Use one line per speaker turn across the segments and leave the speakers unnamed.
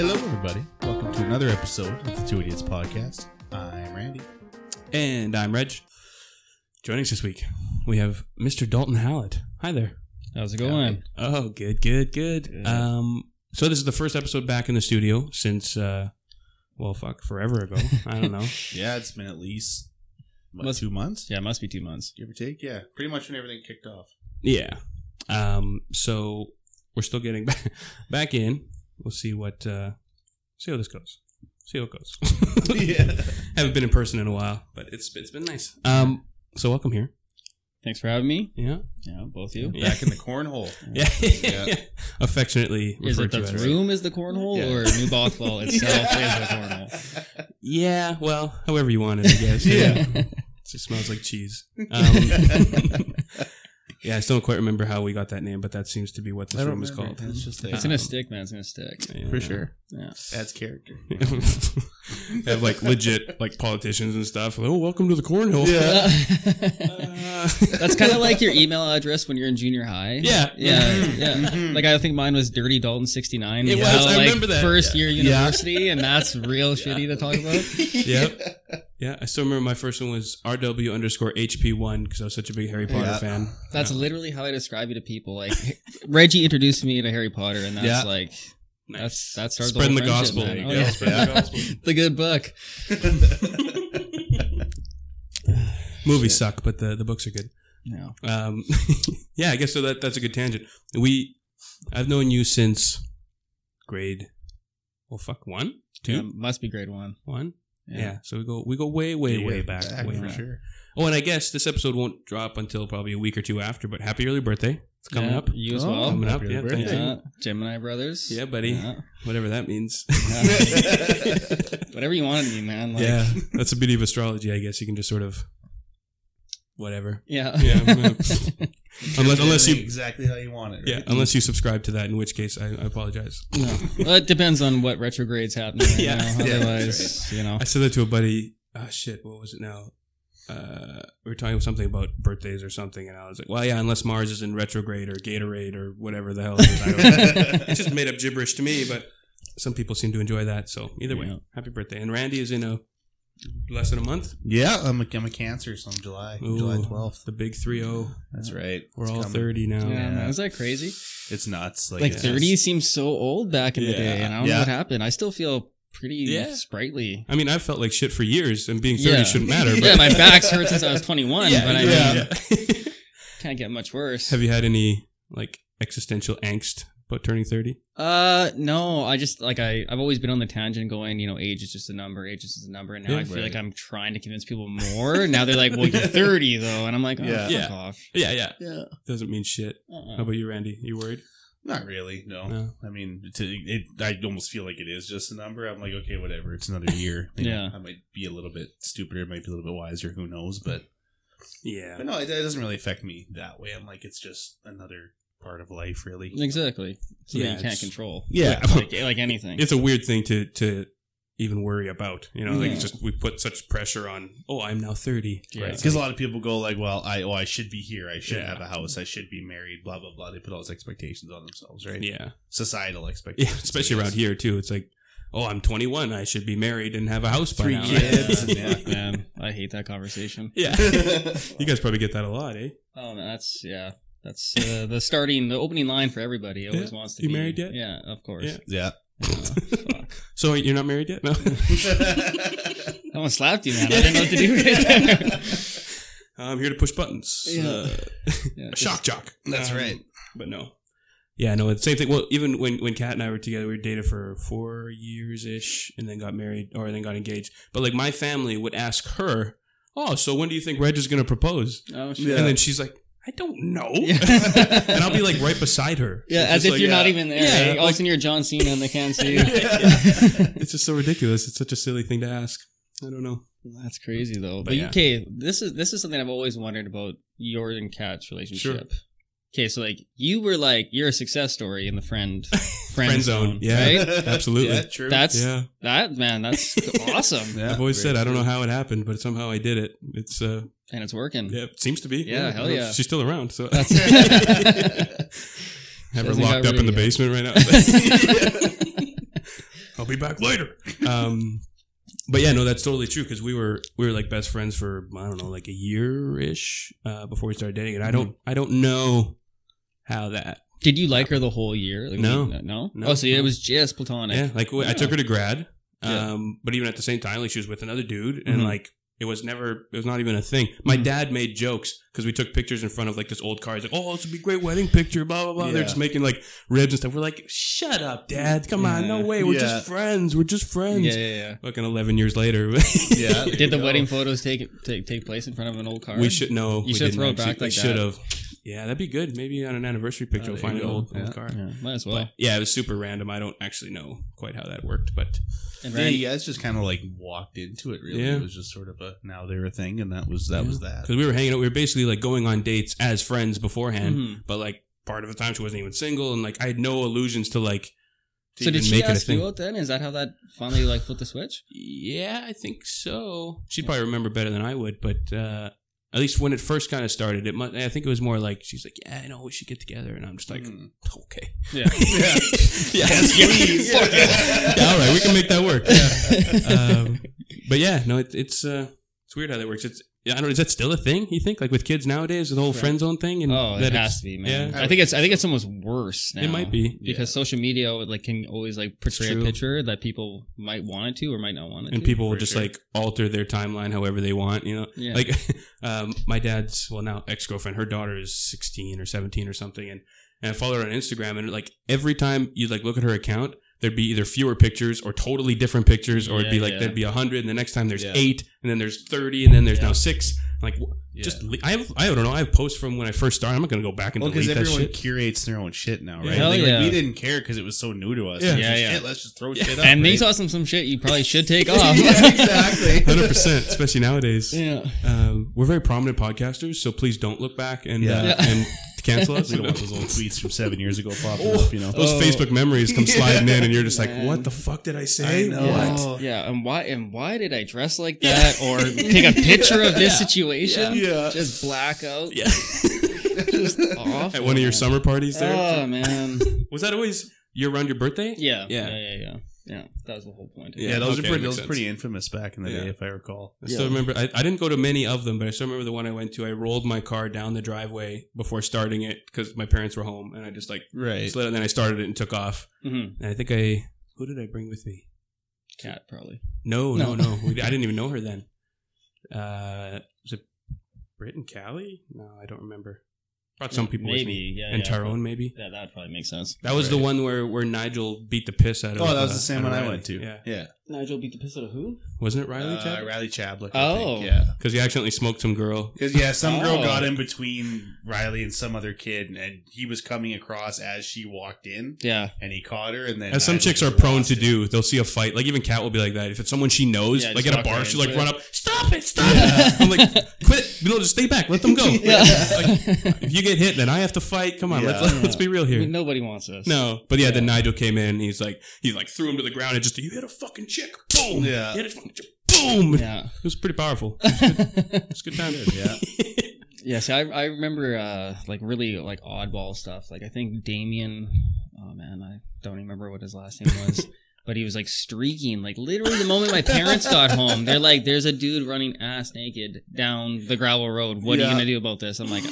Hello, everybody. Welcome to another episode of the Two Idiots Podcast. I'm Randy.
And I'm Reg. Joining us this week, we have Mr. Dalton Hallett. Hi there.
How's it going?
Oh, good, good, good.
Good.
Um, so this is the first episode back in the studio since, uh, well, fuck, forever ago. I don't know.
Yeah, it's been at least what,
Must-
two months,
Yeah, it must be two months.
give or take. Yeah, pretty much when everything kicked off.
yeah. Um, so we're still getting back, back in. We'll see what, uh, see how this goes. See how it goes.
yeah.
Haven't been in person in a while, but it's it's been nice. Um, so welcome here.
Thanks for having me.
Yeah.
Yeah, both of you.
Yeah.
Back in the cornhole.
Yeah.
Yeah.
Affectionately
Is it
referred
the
to as.
room is the cornhole
Yeah.
or New Bothwell itself is the cornhole?
Yeah, well, however you want it, I guess.
Yeah.
It just smells like cheese. Um, yeah, I still don't quite remember how we got that name, but that seems to be what this
I don't
room is
remember.
called.
It's just there.
It's gonna stick, man. It's gonna stick.
Yeah.
for sure.
Yeah.
Adds character.
They have like legit like politicians and stuff. Oh, welcome to the cornhole. Uh,
That's kind of like your email address when you're in junior high.
Yeah.
Yeah.
Mhm.
Yeah.
Mhm.
Like I think mine was Dirty Dalton sixty nine.
It was, I remember that.
First
Yeah.
year university, and that's real shitty to talk about.
Yep. yeah, I still remember my first one was RW underscore HP1 because I was such a big Harry Potter
Yeah.
fan.
That's literally how I describe you to people. Like Reggie introduced me to Harry Potter, and that's
Yeah.
like
Nice.
that's that starts
Spreading the
whole
gospel.
friendship,
There
man.
you
Oh,
go.
yeah.
Spreading the gospel.
the good book.
Movies suck, but the, the books are good.
No.
Um, yeah, I guess so. That that's a good tangent. We, I've known you since grade. Well, fuck one, two,
Yeah, must be grade one.
one. Yeah. So we go we go way way way
Yeah,
back. way
for
back.
sure.
Oh, and I guess this episode won't drop until probably a week or two after. But happy early birthday! It's coming
Yeah,
up.
You as
Oh,
well.
Coming up,
Happy
yeah.
early
Thank
birthday.
you.
Yeah, Gemini brothers.
Yeah, buddy.
Yeah.
Whatever that means.
Whatever you want to be, man. Like,
yeah, that's the beauty of astrology. I guess you can just sort of whatever.
Yeah.
Yeah, well, unless unless you
exactly how you want it. Right?
yeah unless you subscribe to that, in which case I, I apologize.
No. Well, it depends on what retrograde's happening. Right
Yeah.
Now.
Yeah, that's
Otherwise, you know.
I said that to a buddy. Oh shit! What was it now? Uh, we were talking something about birthdays or something, and I was like, "Well, yeah, unless Mars is in retrograde or Gatorade or whatever the hell it is." I don't know. it's just made up gibberish to me, but some people seem to enjoy that. So either way,
Yeah.
happy birthday! And Randy is in a less than a month.
Yeah, I'm a, I'm a cancer, so I'm July, July 12th.
the big three zero.
That's right.
We're
It's
all
coming.
thirty now.
Yeah,
Yeah.
man. Is that crazy?
It's nuts. Like,
Like
it's
30
just-
seems so old back in the day, and I don't
Yeah.
know what happened. I still feel pretty
Yeah.
sprightly.
I mean, I've felt like shit for years, and being thirty
Yeah.
shouldn't matter. But
yeah, my back's hurt since I was 21,
Yeah,
but I
yeah.
mean, can't get much worse.
Have you had any like existential angst about turning thirty?
Uh, no, I just like I I've always been on the tangent going, you know, age is just a number, age is just a number, and now
Yeah,
I feel
right.
like I'm trying to convince people more. now they're like, well, you're 30 though, and I'm like, oh,
Yeah.
fuck
Yeah.
off.
Yeah, yeah.
Yeah.
Doesn't mean shit.
Uh-uh.
How about you, Randy? You worried?
Not really. No.
No.
I mean, to, it. I almost feel like it is just a number. I'm like, okay, whatever. It's another year. You know,
Yeah.
I might be a little bit stupider. Might be a little bit wiser. Who knows? But
Yeah.
but no, it, it doesn't really affect me that way. I'm like, it's just another part of life, really.
Exactly. Something
Yeah,
you can't control.
Yeah.
Like, like anything.
It's a weird thing to to even worry about. You know, like
Yeah.
it's just we put such pressure on. Oh, I'm now thirty.
Yeah.
Right.
Because a lot of people go like, well, I oh, I should be here. I should
Yeah.
have a house. I should be married. Blah blah blah. They put all those expectations on themselves, right?
Yeah.
Societal expectations,
Yeah.
expectations.
Especially around here too. It's like, oh, I'm 21. I should be married and have a house by
Three
now.
kids.
Yeah, man, I hate that conversation.
yeah. you guys probably get that a lot, eh?
Oh, man, that's yeah. That's uh, the starting, the opening line for everybody. Always
Yeah.
wants to
You
be
married yet?
Yeah, of course.
Yeah.
yeah.
Fuck.
So you're not married yet? No.
That one slapped you, man. I didn't know what to do right there.
I'm here to push buttons.
Yeah.
Uh,
Yeah,
a shock jock.
That's
Um,
right.
But no. Yeah, no, it's the same thing. Well, even when when Kat and I were together, we were dated for four years ish, and then got married, or then got engaged. But like my family would ask her, "Oh, so when do you think Reg is going to propose?"
Oh shit.
Yeah.
And then she's like, "I don't know,"
Yeah.
and I'll be like right beside her.
Yeah,
It's
as
just
if
like,
you're not
yeah.
even there.
Yeah,
right? All of a sudden you're John Cena and they can't see you.
it's just so ridiculous. It's such a silly thing to ask. I don't know.
That's crazy though.
But
But,
yeah.
okay, this is this is something I've always wondered about your and Kat's relationship. Okay, so like you were like you're a success story in the friend friend,
Friend zone,
zone,
yeah.
right?
Absolutely.
Yeah, true.
That's
Yeah,
that man. That's awesome,
Yeah,
I've always
very
said I don't know how it happened, but somehow I did it. It's uh,
and it's working.
yeah, it seems to be.
Yeah,
I
hell
don't know if
yeah.
She's still around, so
That's
have her locked up in the basement right now. I'll be back later. Um, but yeah, no, that's totally true because we were we were like best friends for I don't know like a year ish uh, before we started dating, and I don't I don't know how that
Did you like her the whole year? Like,
No.
we- no.
No.
Oh, so it was just platonic.
yeah like I took her to grad,
Yeah.
um, but even at the same time like she was with another dude, and
Mhm.
like it was never it was not even a thing. My
Mhm.
dad made jokes because we took pictures in front of like this old car. He's like, "Oh, this would be a great wedding picture." Blah blah blah. They're just making like ribs and stuff. We're like, "Shut up, dad! Come on, no way. We're
Yeah.
just friends. We're just friends."
Yeah, yeah, yeah.
Fucking eleven years later.
Yeah. there
Did the
go.
wedding photos take take take place in front of an old car?
We should know.
You
we
should
didn't
throw it
actually.
back
We
like
should
that.
have. Yeah, that'd be good. Maybe on an anniversary picture, we'll find
you
an
go.
old, old
Yeah.
car.
Yeah, might as well.
But yeah, it was super random. I don't actually know quite how that worked, but
and
Yeah,
Randy,
you guys just kind of like walked into it. Really,
Yeah.
it was just sort of a now they're a thing, and that was that was that.
because we were hanging out, we were basically like going on dates as friends beforehand.
Mhm.
But like part of the time, she wasn't even single, and like I had no illusions to like. To
So did she
make
ask you out then? Is that how that finally like flipped the switch?
Yeah, I think so. She'd probably remember better than I would, but uh, at least when it first kind of started, it. Mu- I think it was more like she's like, "Yeah, I know we should get together," and I'm just like,
Mm.
"Okay,
Yeah.
yeah, yes,
please.
Fuck it. yeah, all right, we can make that work." um, but yeah, no, it, it's uh, it's weird how that works. It's yeah, I don't. know, Is that still a thing? You think like with kids nowadays, the whole friend zone thing? And
Oh,
that
it
it's-
has to be, man.
yeah.
I think it's I think it's almost worse now.
It might be.
because social media like can always like portray a
true.
picture that people might want it to or might not want it
and
to.
people will just like alter their timeline however they want you know
Yeah.
like um, my dad's well now ex-girlfriend her daughter is 16 or 17 or something and, and i follow her on instagram and like every time you like look at her account there'd be either fewer pictures or totally different pictures or it'd be like
yeah.
there'd be a 100 and the next time there's
Yeah.
8 and then there's 30 and then there's
Yeah.
now 6 like
Yeah.
just le- i have i don't know i have posts from when i first started i'm not gonna go back and
Well, because
delete that
everyone
shit
curates their own shit now, right?
Hell
like,
yeah.
like, we didn't care because it was so new to us.
Yeah.
It was
Yeah,
just,
yeah.
Shit, let's just throw
Yeah.
shit up.
and
right?
these are some some shit you probably should take off.
yeah, exactly.
100% especially nowadays
yeah.
um, we're very prominent podcasters so please don't look back and
Yeah.
uh,
Yeah.
and cancel us
We don't want those old tweets from seven years ago popping
Oh.
up, you know.
those
Oh.
Facebook memories come sliding in, and you're just like, "What the fuck did I say?
I know.
What?"
Yeah, and why and why did I dress like that or take a picture of this situation?
Yeah.
Just black out.
Yeah,
Just awful.
at one of your summer parties there.
Oh man.
was that always year around your birthday?
Yeah.
Yeah.
Yeah. Yeah. Yeah. Yeah. That was the whole point.
Yeah,
Yeah, those
okay,
are pretty, those are
sense.
pretty infamous back in the
Yeah.
day, if I recall.
I still
Yeah.
remember. I, I didn't go to many of them, but I still remember the one I went to. I rolled my car down the driveway before starting it because my parents were home, and I just like
Right.
slid, and then I started it and took off.
Mm-hmm.
And I think I who did I bring with me?
Kat probably.
No, no,
No.
no. I didn't even know her then. Uh, was it Britt and Callie? No, I don't remember. Brought some people with me.
maybe. Yeah.
and
yeah,
Tyrone, maybe.
Yeah, that would probably make sense.
That was the one where, where Nigel beat the piss out of.
Oh, that was
uh,
the same
out of
one I went to.
Yeah,
Yeah.
Nigel beat the piss out of who?
wasn't it Riley?
Uh, Riley Chablik.
Oh.
I think. Yeah.
Because he accidentally smoked some girl.
Because yeah, some girl
Oh.
got in between Riley and some other kid, and he was coming across as she walked in,
Yeah.
and he caught her. And then
As some chicks are prone to
it.
do, they'll see a fight. Like even Kat will be like that. If it's someone she knows,
Yeah,
like at a bar, she'll like
into
run up, stop it, stop it. I'm like, quit it. No, just stay back. Let them go.
Yeah.
Like, if you get hit, then I have to fight. Come on, let's, let's be real
I
here.
mean, nobody wants us.
No, but yeah, then
Yeah.
Nigel came in. He's like, he like threw him to the ground and just you hit a fucking chick, boom.
Yeah.
you hit a fucking chick, boom.
Yeah.
It was pretty powerful. It's a good time.
Yeah.
Yeah, see, I, I remember uh, like really like oddball stuff. Like I think Damien, oh man, I don't even remember what his last name was, but he was like streaking. Like literally, the moment my parents got home, they're like, "There's a dude running ass naked down the gravel road. What are you gonna do about this?" I'm like,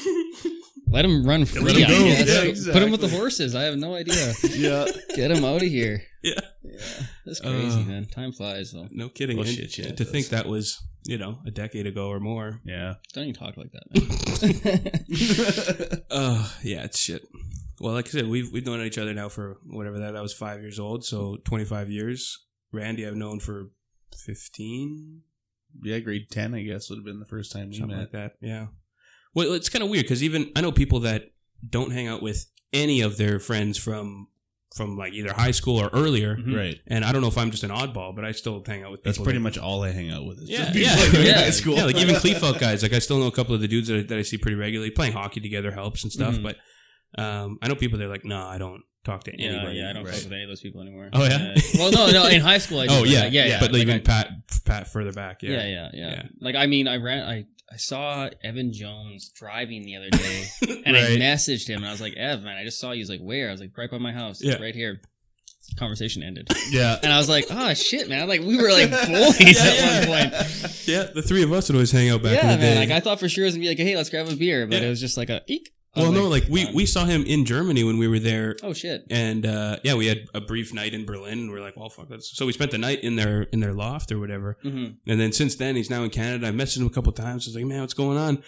"Let him run free.
let him go.
guess.
Yeah,
Put him with the horses. I have no idea.
yeah.
Get him out of here."
Yeah.
yeah, that's crazy,
Uh,
man. Time flies though.
no kidding.
Well,
And
shit, yeah,
to think that was you know a decade ago or more.
Yeah.
Don't even talk like that. Man.
Uh yeah, it's shit. Well, like I said, we've we've known each other now for whatever that. I was five years old, so twenty five years. Randy, I've known for fifteen,
yeah, grade 10, I guess, would have been the first time we
something
met.
like that. Yeah. Well, it's kind of weird because even I know people that don't hang out with any of their friends from from like either high school or earlier.
Mhm.
Right.
And I don't know if I'm just an oddball, but I still hang out with people.
That's pretty
that-
much all I hang out with. Is
Yeah, yeah.
like
Yeah.
high school.
Yeah, like even Kleefeld guys. Like I still know a couple of the dudes that I, that I see pretty regularly. Playing hockey together helps and stuff.
Mhm.
But um, I know people that are like, no, I don't talk to
Yeah,
anybody.
yeah, I don't
right.
talk with any of those people anymore.
Oh, yeah?
Uh, well, no, no. In high school, I did.
Oh yeah,
like, yeah, yeah.
But
like,
even
I-
Pat, Pat further back. Yeah,
yeah, yeah, yeah,
Yeah.
Like I mean, I ran. I I saw Evan Jones driving the other day, and I messaged him, and I was like, Evan, I just saw you." He's like, "Where?" I was like, "Right by my house,
Yeah.
right here." conversation ended.
Yeah.
And I was like, oh shit, man! Like we were like boys at one point.
Yeah, the three of us would always hang out back
yeah,
in the
man.
day.
Like I thought for sure it was gonna be like, hey, let's grab a beer, but
Yeah.
it was just like a eek. I
well,
was
no, like we
fun.
we saw him in Germany when we were there,
Oh shit.
and uh, yeah, we had a brief night in Berlin. and we are like, well, fuck, let's. So we spent the night in their in their loft or whatever,
Mm-hmm.
and then since then he's now in Canada. I messaged him a couple times. I was like, man, what's going on?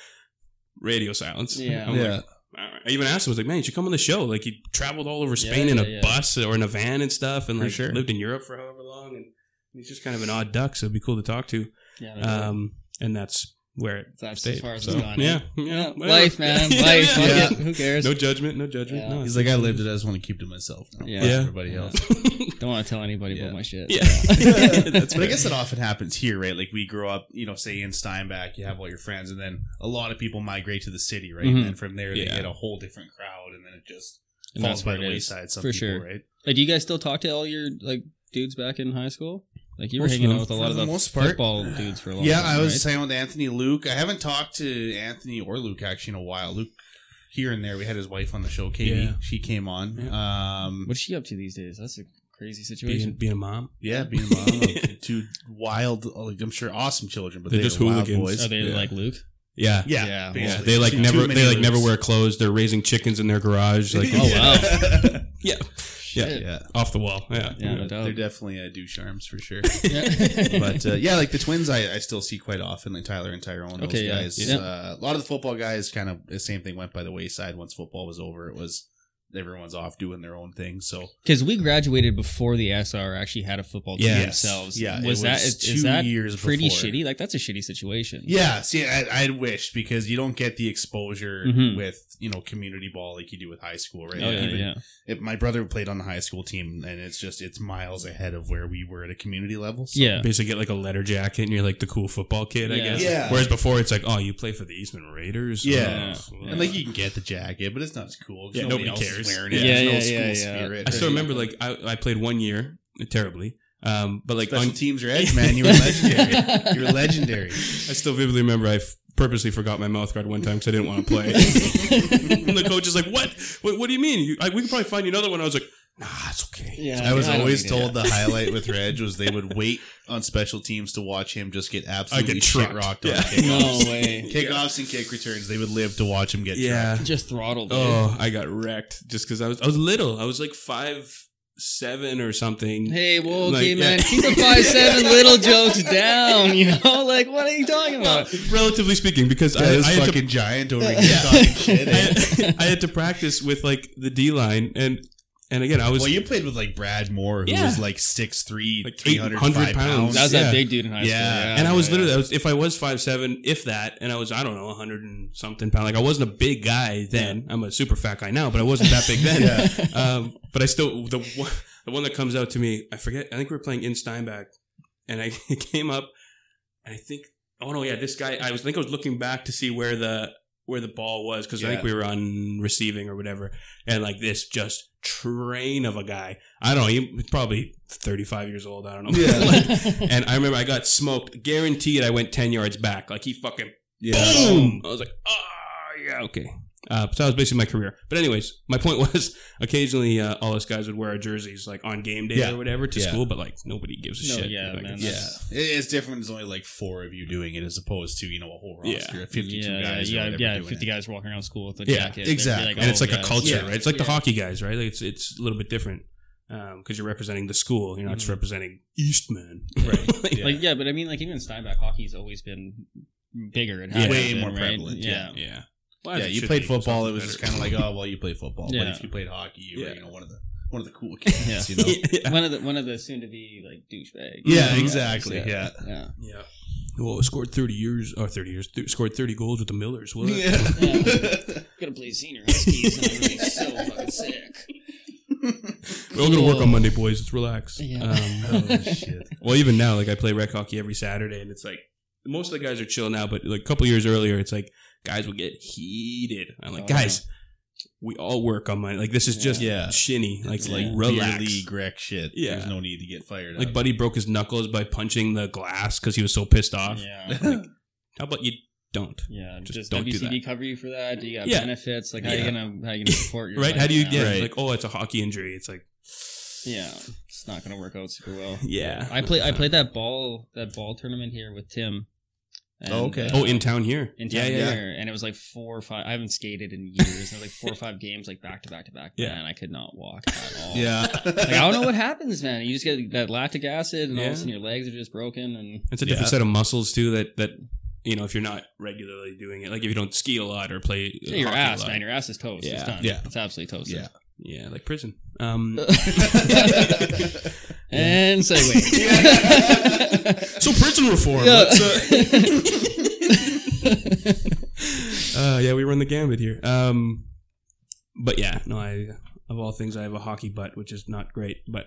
Radio silence.
Yeah.
I'm like,
Yeah.
all right. I even asked him, I was like, man, you should come on the show. Like he traveled all over Spain
Yeah,
in a
yeah.
bus or in a van and stuff, and
For
like
sure.
lived in Europe for however long, and he's just kind of an odd duck. So it'd be cool to talk to.
Yeah.
Um, and that's where it
That's
stayed.
as far as
So,
it's gone.
Yeah,
eh?
yeah,
Yeah, life, man,
Yeah,
life. Fuck
yeah.
Who cares?
No judgment, no judgment.
Yeah.
No,
He's like, I lived it. I just want to keep to myself. Now.
Yeah.
Yeah.
Everybody else.
Don't want to tell anybody
Yeah.
about my shit.
Yeah.
That's but I guess it often happens here, right? Like we grow up, you know, say in Steinbach, you have all your friends, and then a lot of people migrate to the city, right?
Mhm.
And then from there, they
Yeah.
get a whole different crowd, and then it just
And
falls by the wayside. Some
For
people,
sure.
right?
Like, do you guys still talk to all your like dudes back in high school? Like you were hanging out with a lot of
the
the
most part.
football dudes for a long
Yeah,
time.
Yeah, I was
right?
saying with Anthony Luke. I haven't talked to Anthony or Luke actually in a while. Luke here and there. We had his wife on the show, Katie.
Yeah.
She came on. Um,
What's she up to these days? That's a crazy situation.
being a mom.
yeah, being a mom of two wild, like I'm sure, awesome children, but
They're
they're,
just
wild
hooligans.
boys.
Are they
Yeah.
like Luke?
Yeah.
Yeah,
Yeah.
Yeah, they like
Too-
never they like never wear clothes. They're raising chickens in their garage. Like
Oh, wow.
yeah, yeah,
Shit.
yeah.
off the wall. Yeah,
Yeah, no doubt.
They're definitely uh, do charms for sure.
Yeah.
but uh, yeah, like the twins, I, I still see quite often, like Tyler and Tyrone. Those
yeah.
guys.
Yeah.
Uh, a lot of the football guys, kind of the same thing went by the wayside once football was over. It was everyone's off doing their own thing. So
Because we graduated before the SR actually had a football team
Yes.
themselves.
Yeah, it
was that
was
is,
two
is that
years
pretty
before.
shitty? Like that's a shitty situation.
yeah, see, I, I wish because you don't get the exposure
Mhm.
with you know community ball like you do with high school, right?
Oh, yeah,
Even
yeah.
if my brother played on the high school team, and it's just it's miles ahead of where we were at a community level. So
Yeah.
basically get like a letter jacket and you're like the cool football kid. I guess.
Yeah.
Whereas before it's like, oh, you play for the Eastman Raiders.
Yeah.
Oh,
And like you can get the jacket, but it's not as cool. 'cause
Yeah,
nobody,
nobody
else is
cares.
wearing
Yeah.
There's
Yeah,
no
yeah,
school
yeah, yeah.
spirit.
I still remember like I, I played one year terribly, um, but like
Special
on,
teams are edge, man. You were legendary. you were legendary.
I still vividly remember I f- purposely forgot my mouth guard one time because I didn't want to play. and the coach is like, "What? What, what do you mean? You, I, we could probably find you another one." I was like, "Nah, it's okay."
Yeah.
I was
I
always told the highlight with Reg was they would wait on special teams to watch him just get absolutely
get
shit rocked
Yeah.
on kickoffs.
No way.
Kickoffs and kick returns, they would live to watch him get
Yeah.
trucked.
Just throttled. Oh, dude.
Oh, I got wrecked just because I was I was little. I was like five seven or something.
Hey, well,
Like,
okay, man.
yeah.
Keep the five seven little jokes down. You know, like what are you talking
Well,
about?
relatively speaking, because I,
That is
I had to
fucking giant over here talking shit.
I? I had to practice with like the D line and and again I was
Well, you played with like Brad Moore, who
Yeah.
was like 6'3",
Like
305
800
pounds.
pounds.
That was
Yeah.
that big dude in high
Yeah.
school. Yeah,
and I was
yeah,
literally
yeah.
I was if I was five seven, if that, and I was I don't know hundred and something pound. Like I wasn't a big guy then. I'm a super fat guy now, but I wasn't that big then.
Yeah.
um, but I still the one, the one that comes out to me. I forget. I think we were playing in Steinbach, and I came up, and I think oh no yeah this guy. I was I think I was looking back to see where the where the ball was because I think we were on receiving or whatever, and like this just train of a guy. I don't know. He was probably 35 years old. I don't know.
Yeah.
Like, and I remember I got smoked. Guaranteed, I went 10 yards back. Like he fucking
Yeah.
boom. I was like, oh yeah, okay. Uh, so that was basically my career. But anyways, my point was occasionally uh, all us guys would wear our jerseys like on game day
Yeah.
or whatever to
Yeah.
school, but like nobody gives a
No,
shit.
yeah,
Like,
man,
it's-
Yeah,
That's-
It- it's different. There's only like four of you doing it as opposed to you know a whole
Yeah.
roster of 52
yeah,
guys.
yeah,
or
yeah,
whatever
yeah,
doing
fifty
it.
guys walking around school with a
Yeah,
jacket. They'd be
exactly.
and it's
"Oh,
like a
guys."
culture,
Yeah.
right? It's like the
Yeah.
hockey guys, right? Like it's it's a little bit different because you're representing the school. You're not just
Mhm.
representing Eastman,
Right.
Like,
Yeah.
Like yeah, but I mean, like even Steinbach hockey's always been bigger. and
Yeah.
has
Way
been,
more
right?
prevalent,
Yeah.
yeah. Well,
yeah, you played football. It
something
was just kind of like, oh well, you play football. But if you played hockey, you were you know one of the one of the cool kids.
Yeah.
You know.
yeah.
One of the one of the soon to be like douchebag.
Yeah, exactly,
Yeah.
yeah.
yeah.
Yeah. Well, scored 30 years, or 30 years, th- scored 30 goals with the Millers. What?
Yeah.
Gonna play senior Huskies and I'm gonna be so fucking sick.
We're all going to work on Monday, boys. Let's relax.
Yeah.
Um,
oh shit.
well, even now, like I play rec hockey every Saturday, and it's like most of the guys are chill now, but like a couple years earlier, it's like guys will get heated. I'm like,
Oh,
guys, we all work on Monday. Like this is just
Yeah.
shinny. Like,
It's
like
like
relax.
beer league rec shit.
Yeah.
There's no need to get fired
Like
up.
Buddy broke his knuckles by punching the glass because he was so pissed off.
Yeah.
How about you don't?
Yeah.
Just
Does
don't do
WCB
that.
cover you for that? Do you got
Yeah.
benefits? Like how
Yeah.
you gonna how you gonna support your
Right? How do you get
now?
Right.
like? Oh, it's a hockey injury. It's like
Yeah, it's not going to work out super well.
Yeah,
I play. I played that ball that ball tournament here with Tim. And,
Oh, okay.
Uh, oh, in town here.
in town
yeah,
here, and it was like four or five. I haven't skated in years. and like four or five games, like back to back to back.
Yeah.
Man, I could not walk at all.
Yeah.
Like I don't know what happens, man. You just get that lactic acid, and all of a sudden your legs are just broken, and
It's a different
Yeah.
set of muscles too. That that you know, if you're not regularly doing it, like if you don't ski a lot or play
Yeah, your
hockey a
ass,
lot.
man. Your ass is toast.
Yeah.
It's done.
Yeah.
It's absolutely toasted.
Yeah.
Yeah, like prison. Um,
and segue.
so prison reform.
Yeah.
Let's, uh, uh, yeah, we run the gambit here. Um, but yeah, no, I of all things, I have a hockey butt, which is not great, but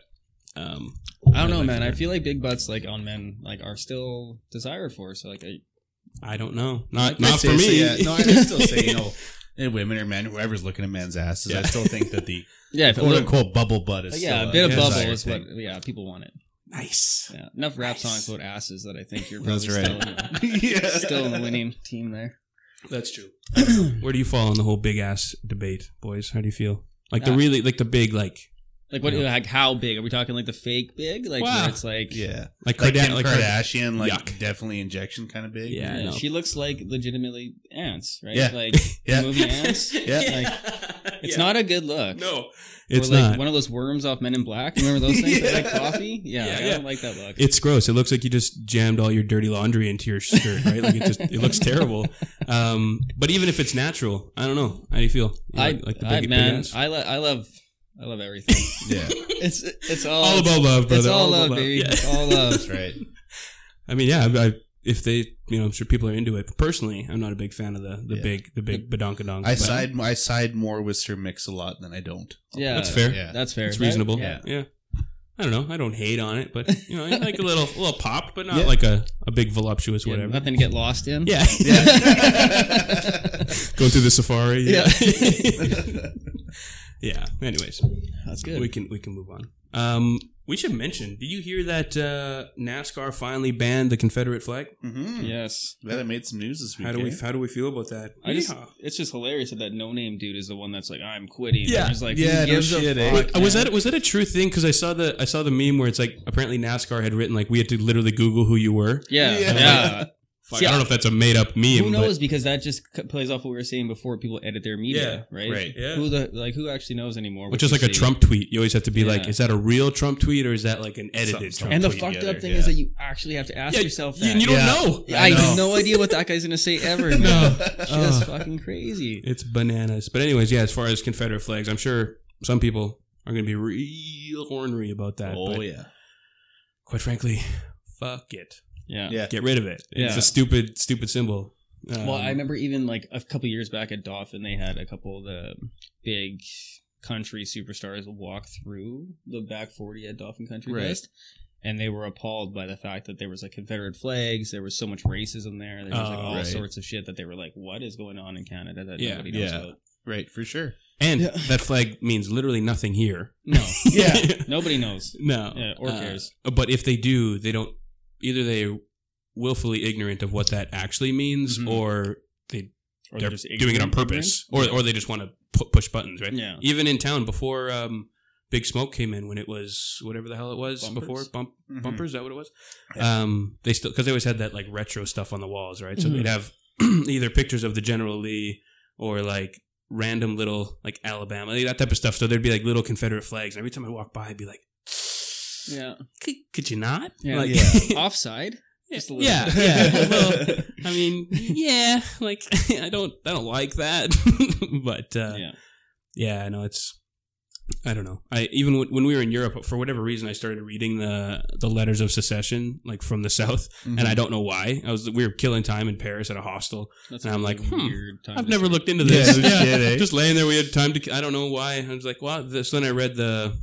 um,
I don't know,
like
man.
to
I feel like big butts, like on men, like are still desired for. So, like, I,
I don't know, not
I'd
not
say
for
so,
me.
yeah. No, I'd still say, you know, and women or men, whoever's looking at men's asses, I still think that the
yeah, if a
quote
little,
unquote bubble butt is
yeah, a bit of bubble
desired
is what, yeah, people want it.
nice.
Yeah, enough rap
Nice.
songs about asses that I think you're
That's
probably
right.
still, in the,
yeah.
still in the winning team there.
That's true. Where do you fall on the whole big ass debate, boys? How do you feel? Like the
Uh,
really, like the big, like
Like what?
Yeah.
Like how big? Are we talking like the fake big? Like
Wow.
where it's like
Yeah.
like,
Like
Karda-
Kim
like
Kardashian, like
Yuck.
definitely injection kind of big.
Yeah,
Yeah,
know.
she looks like legitimately ants, right?
Yeah.
Like
Yeah.
the movie Antz.
Yeah.
like, It's
Yeah.
not a good look.
No,
Or
it's
like
not.
one of those worms off Men in Black. Remember those things that like
Yeah.
coffee? Yeah,
Yeah,
I don't like that look.
It's gross. It looks like you just jammed all your dirty laundry into your skirt, right? Like it just it looks terrible. Um, but even if it's natural, I don't know. How do you feel? You
I,
like, like the
I
big,
man,
big ass?
I, lo- I love, I love everything.
Yeah.
it's it's all,
all about love, brother.
It's all,
about
love, baby.
Yeah.
It's all love.
That's right.
I mean, yeah. I, I, if they, you know, I'm sure people are into it. But personally, I'm not a big fan of the the
Yeah.
big the big badonkadonk.
I
but
side I side more with Sir Mix a lot than I don't.
Yeah,
That's fair.
Yeah.
That's fair.
It's reasonable.
Yeah.
yeah. I don't know. I don't hate on it, but you know, I like a little, a little pop, but not
Yeah.
like a, a big voluptuous
Yeah,
whatever.
nothing to get lost in.
Yeah, Going through the safari. Yeah. Yeah. Anyways,
That's good.
we can we can move on. Um, we should mention. Did you hear that uh, NASCAR finally banned the Confederate flag?
mm-hmm.
yes.
That I made some news this week.
How do we how do we feel about that?
I just,
Yeah.
it's just hilarious that that no name dude is the one that's like, I'm quitting.
Yeah.
I'm just like,
Yeah,
who
no shit, eh?
fuck,
Uh, was that was that a true thing? Because I saw the I saw the meme where it's like apparently NASCAR had written like we had to literally Google who you were.
Yeah,
Yeah.
yeah.
Fuck,
See,
I don't know if that's a made up meme.
Who
but-
knows? Because that just c- plays off what we were saying before. People edit their media, right?
right,
yeah.
Who the like? Who actually knows anymore?
Which
what
is like
you
a
see?
Trump tweet. You always have to be like, is that a real Trump tweet or is that like an edited
Some-
Trump
And the fucked
together,
up thing
yeah.
is that you actually have to ask
Yeah,
yourself
you,
that.
and you don't
Yeah.
know.
I,
I know.
have no idea what that guy's gonna say ever.
No.
man. Just
Ugh.
fucking crazy.
It's bananas. But anyways, yeah, as far as Confederate flags, I'm sure some people are going to be real ornery about that.
Oh
but
yeah.
quite frankly, fuck it.
Yeah.
Yeah.
Get rid of it. It's a stupid, stupid symbol. Um,
Well, I remember even like a couple years back at Dauphin, they had a couple of the big country superstars walk through the back 40 at Dauphin Country
Right.
Fest. And they were appalled by the fact that there was like Confederate flags, there was so much racism there, there was like
Oh,
all
right.
sorts of shit that they were like, "What is going on in Canada that
Yeah,
nobody knows
yeah.
about?"
Right, for sure.
And
Yeah.
that flag means literally nothing here.
No,
Yeah.
nobody knows.
no.
Yeah, or
Uh,
cares.
but if they do, they don't. Either they willfully ignorant of what that actually means,
Mhm.
or they
Or
they're
just
doing it on purpose, or
ignorant.
or they just want to pu- push buttons, right?
Yeah.
Even in town before um, Big Smoke came in, when it was whatever the hell it was
Bumpers?
before bump
Mhm.
bumpers, is that what it was?
Yeah.
Um, they still because they always had that like retro stuff on the walls, right? So
Mhm.
they'd have either pictures of the General Lee or like random little like Alabama, like, that type of stuff. So there'd be like little Confederate flags, and every time I walk by, I'd be like,
Yeah.
could, could you not?
Yeah.
Like,
Yeah.
Offside. Just a little
yeah,
bit.
yeah. Well, I mean, yeah, like I don't, I don't like that, but uh,
yeah.
yeah, no, it's. I don't know. I even when when we were in Europe, for whatever reason, I started reading the the letters of secession, like from the South, and
Mm-hmm.
I don't know why. I was we were killing time in Paris at a hostel.
That's
And
a
I'm like, hmm,
weird time
I've never
start.
looked into
Yeah,
this.
no shit, eh?
Just laying there, we had time to. I don't know why. I was like, well, this. Then I read the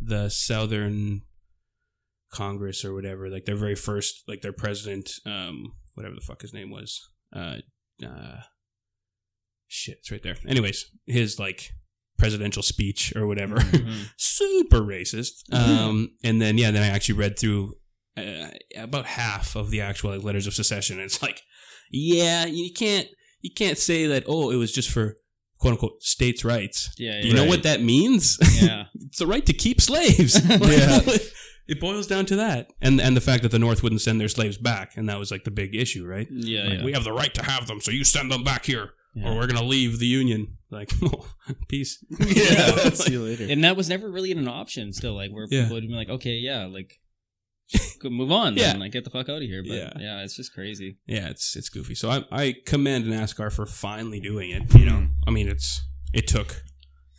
the Southern Congress or whatever, like their very first, like their president, um, whatever the fuck his name was. Uh, uh, shit, it's right there. Anyways, his like presidential speech or whatever,
Mhm.
super racist. Um, and then yeah, then I actually read through uh, about half of the actual like, letters of secession. And it's like, yeah, you can't you can't say that. Oh, it was just for quote unquote states' rights.
Yeah.
Do you know what that means?
Yeah.
it's the right to keep slaves.
Yeah.
It boils down to that, and and the fact that the North wouldn't send their slaves back, and that was like the big issue, right?
Yeah,
Like,
yeah.
We have the right to have them, so you send them back here,
Yeah.
or we're gonna leave the Union. Like, oh, peace.
Yeah.
See you later.
and that was never really an option. Still, like where
Yeah.
people would be like, okay, yeah, like move on,
Yeah.
then, like get the fuck out of here. But
Yeah.
yeah, it's just crazy.
Yeah, it's it's goofy. So I I commend NASCAR for finally doing it. You know, mm-hmm. I mean, it's it took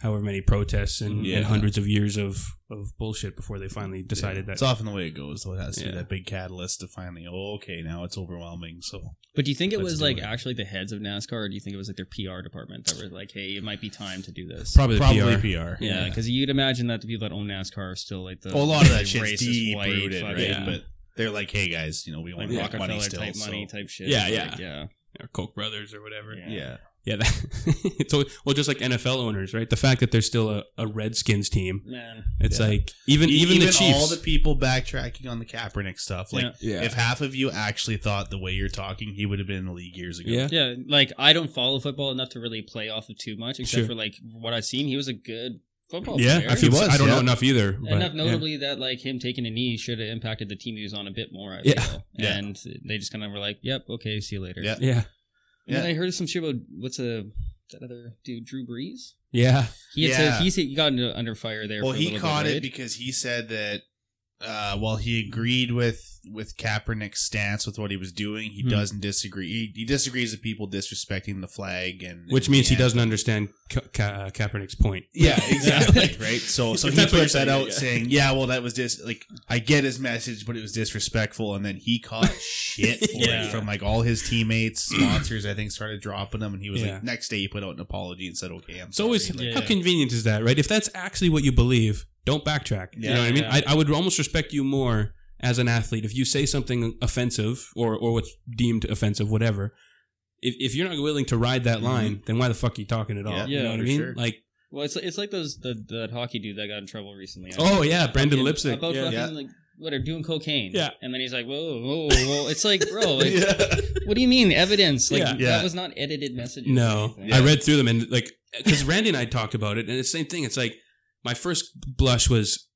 however many protests and, mm-hmm.
Yeah.
and hundreds of years of of bullshit before they finally decided
It's
that.
It's often the way it goes, though. It has to
Yeah.
be that big catalyst to finally, oh, okay, now it's overwhelming. So
But do you think it was like
it.
actually the heads of NASCAR, or do you think it was like their PR department that were like, hey, it might be time to do this?
Probably,
probably
PR.
PR.
Yeah, because you'd imagine that the people that own NASCAR are still like the
Well, a lot of that
like,
shit's
racist,
deep
white,
rooted,
fucking,
right?
Yeah.
But they're like, hey guys, you know, we
like
want
Yeah.
rock money
Rockefeller
still.
type
so-
money type shit.
Yeah,
Like,
yeah.
yeah.
Or Koch brothers or whatever.
Yeah.
Yeah.
Yeah, that, it's al- well, just like NFL owners, right? The fact that there's still a, a Redskins team,
Man,
it's
Yeah.
like even
E-
even, the Chiefs.
all the people backtracking on the Kaepernick stuff. Like,
Yeah.
yeah,
if half of you actually thought the way you're talking, he would have been in the league years ago.
yeah,
yeah, like I don't follow football enough to really play off of too much, except
Sure.
for like what I've seen. He was a good football
yeah.
player.
I
He was,
I don't know enough either. But,
Enough
yeah.
notably that like him taking a knee should have impacted the team he was on a bit more. I
Yeah.
feel.
Yeah.
and they just kind of were like, "Yep, okay, see you later."
Yeah.
Yeah,
And then
Yeah.
I heard some shit about what's a that other dude, Drew Brees.
yeah,
He had
Yeah.
said, he got under fire there.
Well,
for a
he caught
bit,
it because he said that uh, while he agreed with with Kaepernick's stance with what he was doing, he
Hmm.
doesn't disagree. He, he disagrees with people disrespecting the flag, and
which
and
means he doesn't understand Ka- Ka- Kaepernick's point.
Yeah, exactly. right. So, so
If
he
that's
puts that out
yeah.
saying, "Yeah, well, that was just like I get his message, but it was disrespectful." And then he caught shit for
Yeah.
it from like all his teammates, sponsors. I think started dropping him, and he was
Yeah.
like, next day he put out an apology and said, "Okay, I'm
It's always
sorry."
Yeah.
how convenient is that, right? If that's actually what you believe, don't backtrack. you know what I mean?
yeah.
I, I would almost respect you more as an athlete if you say something offensive or or what's deemed offensive, whatever. If, if you're not willing to ride that
Mhm.
line, then why the fuck are you talking at all?
Yeah,
you know
yeah,
what I mean?
sure.
Like,
Well, it's it's like those the that hockey dude that got in trouble recently.
oh yeah, Brendan
Fucking-
Leipsic.
about
Yeah.
fucking
Yeah.
like what are doing cocaine.
Yeah.
and then he's like, whoa, whoa, whoa. It's like, bro, like,
yeah.
what do you mean evidence? Like
Yeah.
Yeah.
that was not edited messages.
No,
anything.
I read through them and like because Randy and I talked about it, and it's the same thing. It's like my first blush was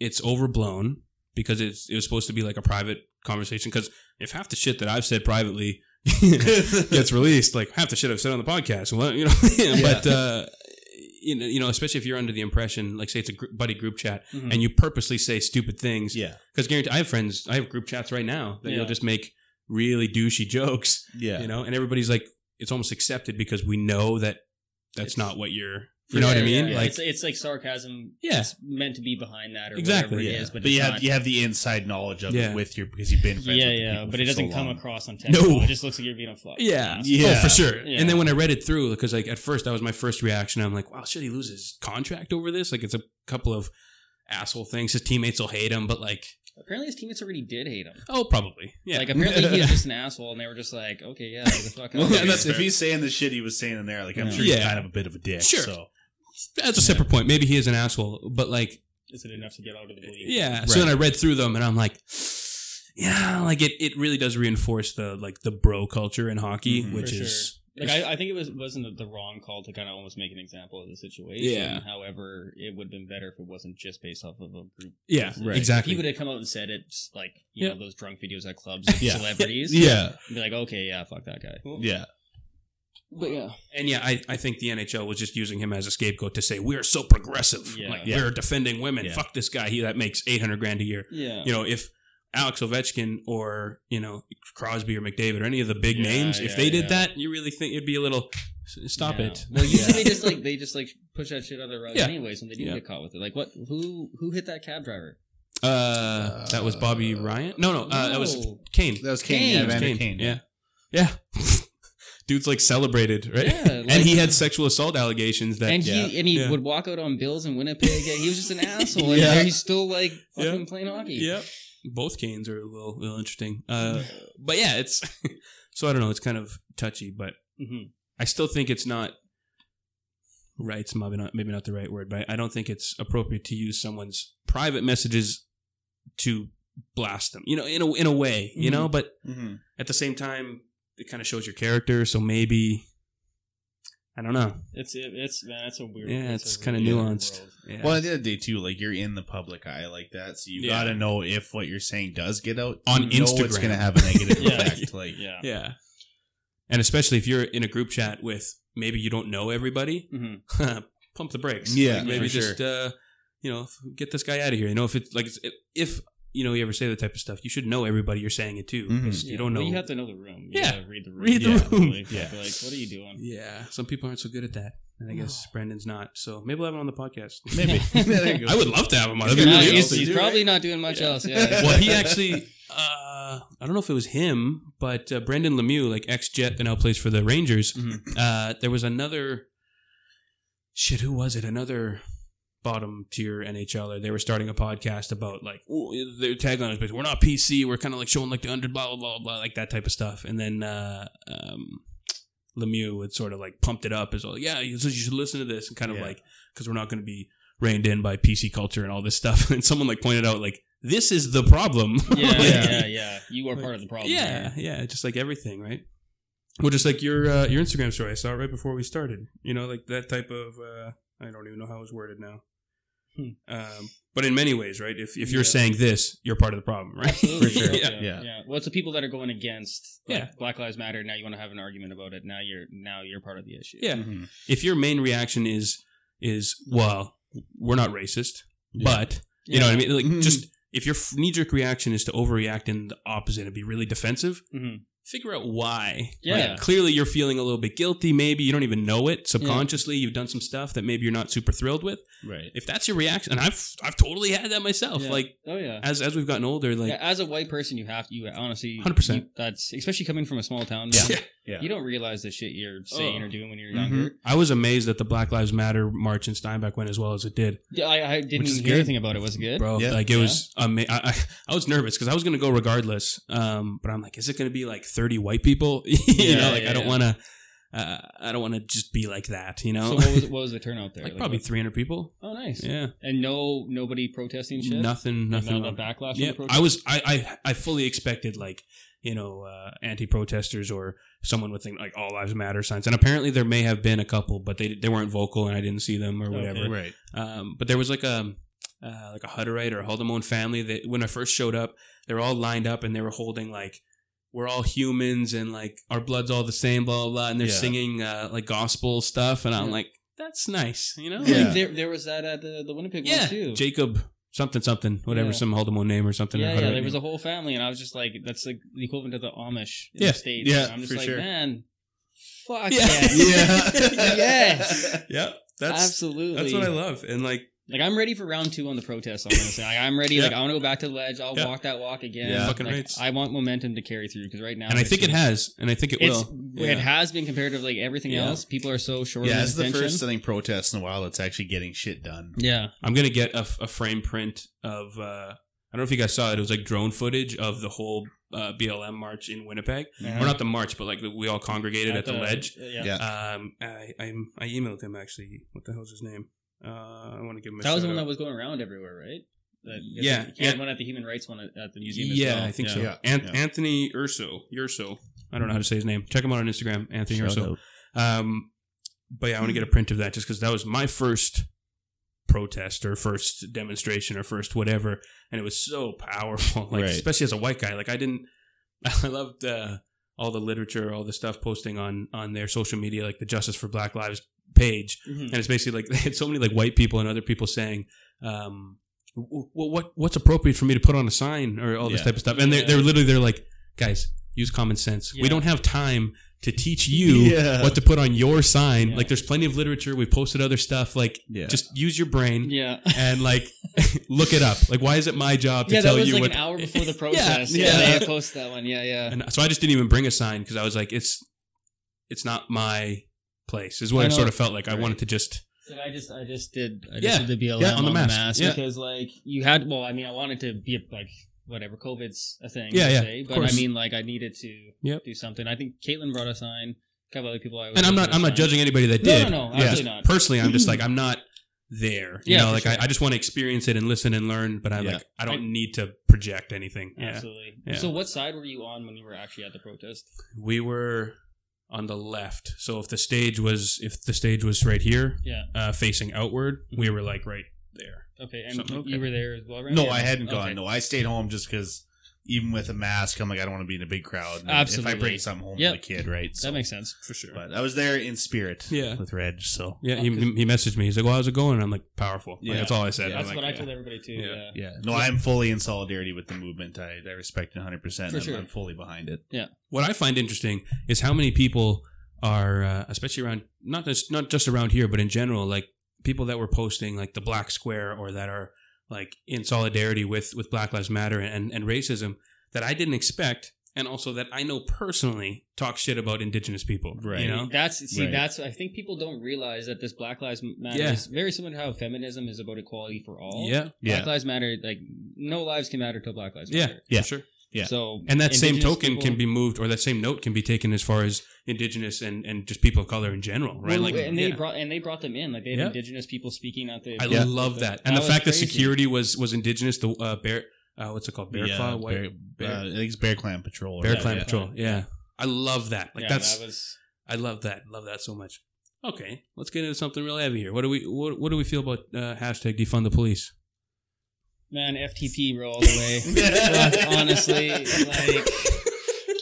it's overblown because it's it was supposed to be like a private conversation. Because if half the shit that I've said privately gets released, like half the shit I've said on the podcast, well, you know, but uh, you know, you know, especially if you're under the impression, like say it's a gr- buddy group chat,
Mhm.
and you purposely say stupid things,
yeah,
because guarantee I have friends, I have group chats right now that
Yeah.
you'll just make really douchey jokes
yeah.
you know and everybody's like it's almost accepted because we know that that's
It's-
not what you're you know what i mean
yeah, yeah.
like
it's, it's like sarcasm.
Yeah.
it's meant to be behind that or
Exactly,
whatever it
yeah.
is, but,
but you have
not.
you have the inside knowledge of
Yeah.
it with your because you've been friends
yeah,
with
yeah,
people
but it doesn't
so
come
long.
across on text. No. It just looks like you're being a fuck.
yeah
Yeah.
oh for sure
Yeah.
and then when i read it through because like at first that was my first reaction i'm like wow should he lose his contract over this like it's a couple of asshole things his teammates will hate him but like
Apparently, his teammates already did hate him.
oh probably yeah
Like apparently he was just an asshole, and they were just like, "Okay, yeah, the fuck.
Well, yeah, that's, if he's saying the shit he was saying in there, like I'm
Yeah.
sure he's
Yeah.
kind of a bit of a dick.
Sure.
So
that's a separate point maybe he is an asshole but like
Is it enough to get out of the league?
yeah so then i read through them and i'm like yeah like it, it really does reinforce the like the bro culture in hockey
Mhm.
which
For
is
Like I, I think it was wasn't the wrong call to kind of almost make an example of the situation.
Yeah.
However, it would have been better if it wasn't just based off of a group.
yeah
Right.
If
exactly
he would have come out and said it, like you
Yeah.
know those drunk videos at clubs, of
Yeah.
celebrities.
yeah,
Be like, okay, yeah, fuck that guy.
yeah,
But yeah,
And yeah, I, I think the NHL was just using him as a scapegoat to say we're so progressive,
Yeah.
like
Yeah.
we're defending women.
Yeah.
Fuck this guy, he that makes eight hundred grand a year.
yeah,
You know, if Alex Ovechkin or you know Crosby or McDavid or any of the big
Yeah,
names, if
yeah,
they did that, you really think it'd be a little stop
Yeah.
it?
Well, usually they just like they just like push that shit under the rug
Yeah.
anyways when they do
Yeah.
get caught with it. Like what? Who who hit that cab driver?
Uh, that was Bobby Ryan. No, no, uh, that was Kane.
that was Kane.
Kane.
Yeah,
That was
Evander
Kane.
Kane.
Yeah, yeah. Dude's like celebrated, right?
Yeah,
and he had sexual assault allegations that
and
yeah.
he and he
Yeah.
would walk out on bills in Winnipeg. and he was just an asshole.
Yeah.
there he's still like fucking
Yeah.
playing hockey.
Yep. Both Kanes are a little, little interesting. Uh, but yeah, it's so I don't know. It's kind of touchy, but
Mhm.
I still think it's not right. It's maybe not maybe not the right word, but I don't think it's appropriate to use someone's private messages to blast them. You know, in a in a way, you know. But
Mm-hmm.
at the same time, it kind of shows your character. So maybe I don't know.
It's it's man, it's a weird.
Yeah,
a
it's kind of nuanced. Yeah.
Well, at the end of the day, too, like you're in the public eye like that, so you
Yeah.
got to know if what you're saying does get out
On
you know it's going to have a negative
Yeah.
effect. Like,
Yeah.
yeah. And especially if you're in a group chat with maybe you don't know everybody,
hmm
pump the brakes.
Yeah,
Like, maybe
for
just uh, you know get this guy out of here. You know, if it's like if, if you know you ever say that type of stuff, you should know everybody you're saying it to.
Mhm.
'cause You don't know.
Well, you have to know the room. You
Yeah.
read the room.
Read the
Yeah,
room.
Like,
Yeah.
Like, what are you doing?
yeah, some people aren't so good at that, and I guess Brandon's not. So maybe we'll have him on the podcast.
maybe. there you.
I would love to have him on. That'd be really
he's, he's
do,
probably
right?
not doing much
Yeah.
else. Yeah.
well, he actually, uh, I don't know if it was him, but uh, Brendan Lemieux, like ex Jet that now plays for the Rangers,
Mhm.
uh, there was another, shit, who was it? Another bottom tier NHLer. They were starting a podcast about like, their tagline was basically, we're not PC, we're kind of like showing like the under blah, blah, blah, blah, like that type of stuff. And then, uh, um, Lemieux had sort of like pumped it up as well. Yeah, you you should listen to this and kind of
Yeah.
like, because we're not going to be reined in by PC culture and all this stuff. And someone like pointed out like, this is the problem.
yeah,
Like,
yeah, yeah. You are
Like,
part of the problem.
yeah,
here.
yeah, just like everything, right? Well, just like your uh, your Instagram story, I saw it right before we started. You know, like that type of. Uh, I don't even know how it was worded now.
Hmm.
Um, but in many ways, right? If if you're
Yeah.
saying this, you're part of the problem, right?
Absolutely.
For sure.
Yeah,
Yeah.
yeah.
Yeah.
Well, it's the people that are going against like,
Yeah.
Black Lives Matter. Now you want to have an argument about it. Now you're now you're part of the issue.
Yeah.
Mhm.
If your main reaction is is well, we're not racist,
Yeah.
but you know what I mean. Like
Mhm.
just if your knee jerk reaction is to overreact in the opposite and be really defensive,
Mhm.
Figure out why.
Yeah.
Like, clearly you're feeling a little bit guilty. Maybe you don't even know it subconsciously. You've done some stuff that maybe you're not super thrilled with.
Right.
If that's your reaction, and I've I've totally had that myself.
Yeah.
Like
oh yeah.
as as we've gotten older, like
yeah, as a white person, you have to. You honestly,
100%.
That's especially coming from a small town.
Yeah.
man,
Yeah.
You don't realize the shit you're saying
Oh.
or doing when you're
Mhm.
younger.
I was amazed that the Black Lives Matter march in Steinbach went as well as it did,
Yeah, I, I didn't hear
good.
anything about it. Was it good?
bro.
Yeah.
Like it
Yeah.
was amazing. I, I I was nervous because I was going to go regardless. Um, but I'm like, is it going to be like 30 white people? you
Yeah,
know, like
yeah,
I don't
yeah.
want to. Uh, I don't want to just be like that, you know.
So what was what was the turnout there?
like probably
what-
300 people.
Oh, nice.
Yeah,
And no nobody protesting shit.
nothing,
Like,
nothing.
no- no backlash.
yeah,
from the
I was I, I I fully expected like you know uh, anti-protesters or someone with like all lives matter signs, and apparently there may have been a couple, but they they weren't vocal and I didn't see them or
Okay.
whatever.
Right.
Um, but there was like a uh, like a Hutterite or a Holdeman family that when I first showed up, they were all lined up and they were holding like. We're all humans and like our blood's all the same, blah blah blah. And they're
Yeah.
singing uh, like gospel stuff, and I'm
Yeah.
like, that's nice, you know?
Yeah.
Like, there, there was that at the, the Winnipeg
yeah.
one too.
Jacob something something whatever
Yeah.
some Holdeman name or something.
yeah,
or
yeah.
Hutterite
There was a whole family, and I was just like, that's like the equivalent of the Amish in
Yeah.
the states.
Yeah,
And I'm just
for
like,
sure.
man, fuck
Yeah.
yes.
Yeah.
Yes.
yeah, that's
absolutely.
That's what I love. And like,
Like I'm ready for round two on the protest. I'm gonna say like, I'm ready. Like I want to go back to the ledge. I'll
Yeah.
walk that walk again.
Yeah.
Fucking
Like,
rights.
I want momentum to carry through because right now,
and I
it's
think it has, and I think it
It's,
will.
It has been compared to like everything
Yeah.
else. People are so short.
Yeah,
on
it's the first I think protest in a while that's actually getting shit done.
Yeah,
I'm gonna get a, a frame print of. Uh, I don't know if you guys saw it. It was like drone footage of the whole uh, BLM march in Winnipeg,
Uh-huh.
or not the march, but like we all congregated at, the, ledge.
Yeah.
Yeah.
Um, I, I I emailed him actually. What the hell's his name? Uh, I want to give him. A
that was the
shout
one that was going around everywhere, right? That,
Yeah,
yeah,
yeah.
one at the human rights one at, at the museum. as
Yeah,
well.
I think so.
Yeah.
An-
Yeah.
Anthony Urso, Urso. I don't know how to say his name. Check him out on Instagram, Anthony
Shout
Urso. Um, but yeah, I want to get a print of that just because that was my first protest or first demonstration or first whatever, and it was so powerful. Like
Right.
especially as a white guy, like I didn't. I loved uh, all the literature, all the stuff posting on on their social media, like the Justice for Black Lives page,
Mhm.
and it's basically like they had so many like white people and other people saying. Um, well, what what's appropriate for me to put on a sign or all this
Yeah.
type of stuff, and they're they're literally they're like, guys, use common sense.
Yeah.
We don't have time to teach you
Yeah.
what to put on your sign.
Yeah.
Like there's plenty of literature. We've posted other stuff. Like
Yeah.
just use your brain
Yeah.
and like look it up. Like why is it my job to
Yeah,
tell
that was
you
like
what
an hour before the
Yeah,
protest.
yeah.
yeah, they posted that one. Yeah, yeah.
And so I just didn't even bring a sign because I was like, it's it's not my place. Is what
I
I,
know.
sort of felt like. I wanted to just
So I just I just did I just
Yeah.
did the BLM
Yeah, on
on
the
the
mask.
mask,
Yeah.
because like you had well I mean I wanted to be like whatever COVID's a thing
Yeah, yeah,
se,
of
but
course.
I mean like I needed to
Yep.
do something. I think Caitlin brought a sign. A couple other people I was
and I'm not I'm not
signs.
judging anybody that did.
no, no,
Yeah.
absolutely not.
Personally, I'm just like I'm not there. You
Yeah,
know, like
sure.
I, I just want to experience it and listen and learn. But I'm
Yeah.
like I don't need to project anything.
Absolutely.
Yeah.
So what side were you on when you were actually at the protest?
We were on the left. So if the stage was if the stage was right here,
Yeah.
uh, facing outward, we were like right there.
Okay, and
Something-
you
okay.
were there as well, right?
No,
Yeah.
I hadn't gone.
Okay.
No, I stayed home just because even with a mask, I'm like, I don't want to be in a big crowd. And If I bring something home
Yep.
to the kid, right? So,
That makes sense.
For sure.
But I was there in spirit.
Yeah.
With Reg. So
Yeah, he, he messaged me. He's like, "Well, how's it going?" And I'm like, "Powerful." Like,
Yeah.
that's all I said.
Yeah.
I'm
That's
like,
what I
yeah.
told everybody too.
Yeah.
Yeah.
yeah, no, I'm fully in solidarity with the movement. I, I respect it 100. percent
For
I'm,
sure.
I'm fully behind it. Yeah.
What I find interesting is how many people are, uh, especially around not just not just around here, but in general, like people that were posting like the Black Square or that are like in solidarity with with Black Lives Matter and and racism that I didn't expect, and also that I know personally talk shit about Indigenous people.
Right.
You know.
That's see.
Right.
That's I think people don't realize that this Black Lives Matter
Yeah.
is very similar to how feminism is about equality for all.
Yeah.
Black
Yeah.
Lives Matter. Like no lives can matter till Black Lives
Yeah.
Matter.
Yeah.
For sure.
Yeah.
So
And that same token
people-
can be moved, or that same note can be taken as far as indigenous and, and just people of color in general, right?
Well,
like,
and they
yeah.
brought and they brought them in. Like they had
Yeah.
indigenous people speaking out there.
I
Yeah.
love that, and the
was
fact that security was was indigenous. The uh, bear, uh, what's it called? Bear
Yeah,
claw, white,
Bear,
bear,
uh, I think it's Bear Clan Patrol.
bear clan
Yeah.
patrol. Yeah. I love that. Like
yeah,
that's
that was.
I love that. Love that so much. Okay, let's get into something real heavy here. What do we what, what do we feel about uh, hashtag defund the police?
Man, FTP bro all the way. Like, honestly, like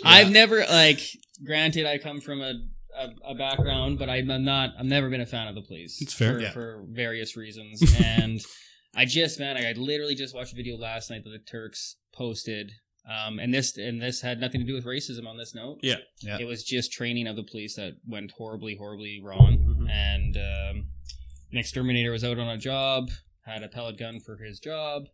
I've never like. Granted, I come from a, a a background, but I'm not. I've never been a fan of the police.
It's fair.
for,
Yeah.
for various reasons, and I just man, I literally just watched a video last night that the Turks posted. Um, and this and this had nothing to do with racism on this note.
Yeah.
Yeah.
It was just training of the police that went horribly, horribly wrong.
Mhm.
And um, an exterminator was out on a job, had a pellet gun for his job.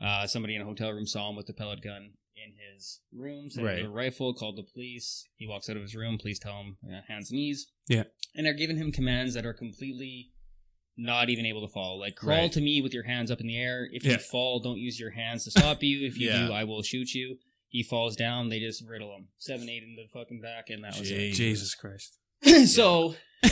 Uh, somebody in a hotel room saw him with the pellet gun in his room, said
Right.
a rifle, called the police. He walks out of his room. Police tell him uh, hands and knees.
Yeah.
and they're giving him commands that are completely not even able to follow. Like crawl
Right.
to me with your hands up in the air. If
Yeah.
you fall, don't use your hands to stop you. If you
Yeah.
do, I will shoot you. He falls down. They just riddle him seven eight in the fucking back, and that was it.
Jesus Christ!
so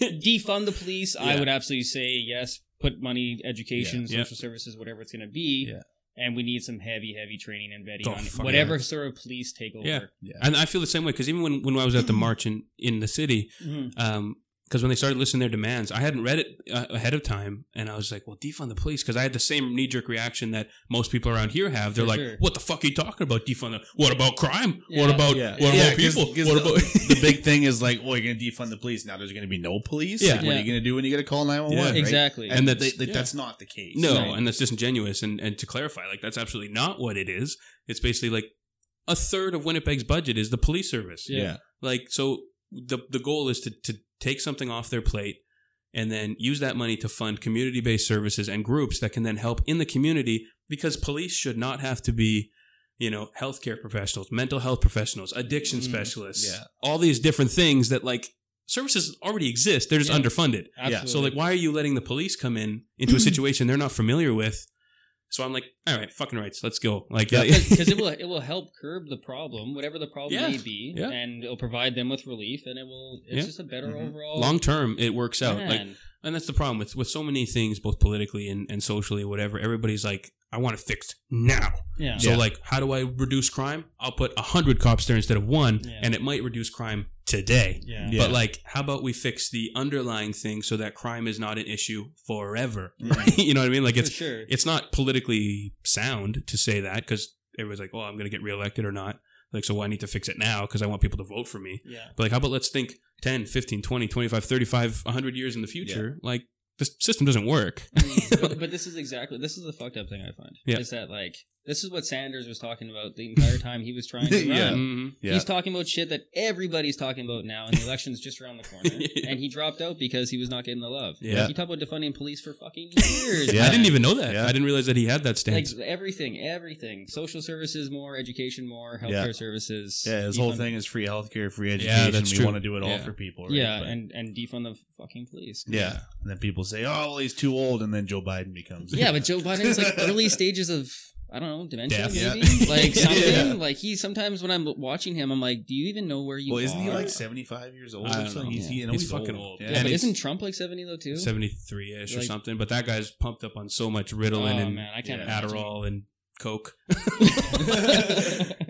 defund the police i would absolutely say yes put money education
Yeah.
social services whatever it's going to be
Yeah.
And we need some heavy heavy training and vetting
Oh,
on whatever
yeah.
sort of police take over
Yeah.
Yeah.
And I feel the same way because even when, when I was at the march in, in the city,
Mhm.
um, because when they started listing their demands, I hadn't read it uh, ahead of time, and I was like, "Well, defund the police," because I had the same knee jerk reaction that most people around here have. They're
For
like,
sure.
"What the fuck are you talking about? Defund the? What about crime?
Yeah.
What about
Yeah.
what
Yeah,
about
'cause-
people?
'cause
What
the,
about
the big thing is like, oh, you're gonna defund the police. Now there's gonna be no police.
Yeah.
Like, what are
Yeah.
you gonna do when you get a call nine one
Yeah.
one?
exactly
And,
And
that's
that's-
they,
yeah.
that's not the case.
no?"
Right.
And that's disingenuous. And and to clarify, like that's absolutely not what it is. It's basically like a third of Winnipeg's budget is the police service.
Yeah.
Yeah.
Like so, the the goal is to to take something off their plate and then use that money to fund community based services and groups that can then help in the community because police should not have to be you know healthcare professionals mental health professionals addiction
Mm,
specialists
yeah.
all these different things that like services already exist they're just
Yeah.
underfunded
Absolutely.
so like why are you letting the police come in into a situation they're not familiar with so i'm like all right fucking rights let's go like
Yeah.
because it will it will help curb the problem, whatever the problem
Yeah.
may be,
Yeah.
and it'll provide them with relief, and it will. It's
Yeah.
just a better
Mhm.
overall.
long term it works out like
Man.
And that's the problem with with so many things, both politically and, and socially, whatever. Everybody's like, I want it fixed now.
yeah,
So
Yeah.
like, how do I reduce crime? I'll put a hundred cops there instead of one,
Yeah.
and it might reduce crime today.
yeah,
Yeah.
But like, how about we fix the underlying thing so that crime is not an issue forever? Right? you know what I mean? Like
for
it's
sure.
it's not politically sound to say that because everybody's like, oh, I'm going to get reelected or not. Like, so I need to fix it now because I want people to vote for me.
yeah,
But like, how about let's think 10, 15, 20, 25, 35, 100 years in the future? Like, the system doesn't work.
but, but this is exactly this is the fucked up thing I find.
Yeah.
Is that like this is what Sanders was talking about the entire time he was trying to run.
Yeah.
Mhm.
Yeah.
He's talking about shit that everybody's talking about now, and the election's just around the corner.
Yeah.
And he dropped out because he was not getting the love.
Yeah.
He talked about defunding police for fucking years.
Yeah.
I didn't even know that.
Yeah.
I didn't realize that he had that
like
stance.
everything, everything. Social services more, education more, healthcare
Yeah.
services.
Yeah, his whole thing is free healthcare, free
Yeah,
education.
that's
we
true.
want to do it all
Yeah.
for people. Right?
Yeah,
But-
and and defund the fucking police.
yeah. And then people say, "Oh, well, he's too old," and then Joe Biden becomes.
Yeah, but Joe Biden's like early stages of I don't know dementia,
Death.
maybe
Yeah.
like something.
Yeah.
Like he sometimes when I'm watching him, I'm like, do you even know where you
well, isn't he
are?
like seventy-five years old
I
or
don't
something?
know.
He's, he, you know,
He's
he's,
fucking
old.
old.
Yeah,
And
but isn't Trump like seventy though too?
73 ish or something. But that guy's pumped up on so much Ritalin
Oh
and
man, I can't
yeah,
imagine.
Adderall and coke.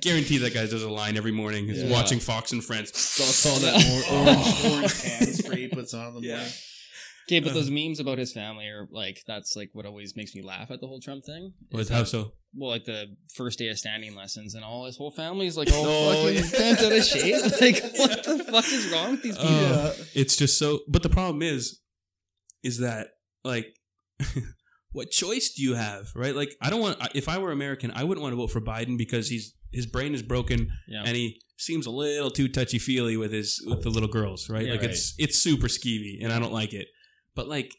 Guarantee that guy does a line every morning. He's
Yeah.
watching Fox and Friends.
Saw, saw that or- orange, orange hand spray he puts on in the
Yeah.
morning.
Okay, but those memes about his family are like that's like what always makes me laugh at the whole Trump thing. is
With
that-
how so?
Well, like the first day of standing lessons and all his whole family is like all
Oh,
fucking
yeah.
bent out of shape. Like, what the fuck is wrong with these people?
Uh, It's just so. But the problem is, is that like, what choice do you have, right? Like, I don't want. If I were American, I wouldn't want to vote for Biden because he's his brain is broken
yeah.
and he seems a little too touchy feely with his with the little girls, right?
Yeah,
like it's it's super skeevy, and I don't like it. But like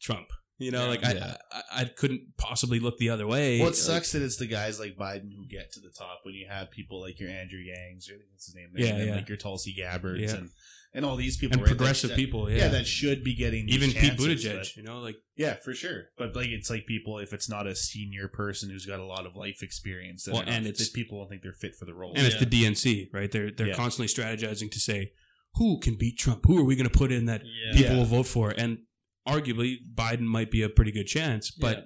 Trump, you know,
Yeah.
like
Yeah.
I, I I couldn't possibly look the other way.
Well, it
Like,
sucks that it's the guys like Biden who get to the top when you have people like your Andrew Yangs, or I think that's his name,
Yeah,
and
yeah.
like your Tulsi Gabbards,
Yeah.
and and all these people,
and
right,
progressive
that-
people, yeah,
yeah. that should be getting these
even Pete Buttigieg,
but-
you know, like
yeah, for sure. But like, it's like people if it's not a senior person who's got a lot of life experience,
Well, and it's-
people don't think they're fit for the role.
and it's the DNC, right? They're they're
Yeah.
constantly strategizing to say who can beat Trump, who are we going to put in that
yeah.
people
Yeah.
will vote for, and arguably Biden might be a pretty good chance, but
Yeah.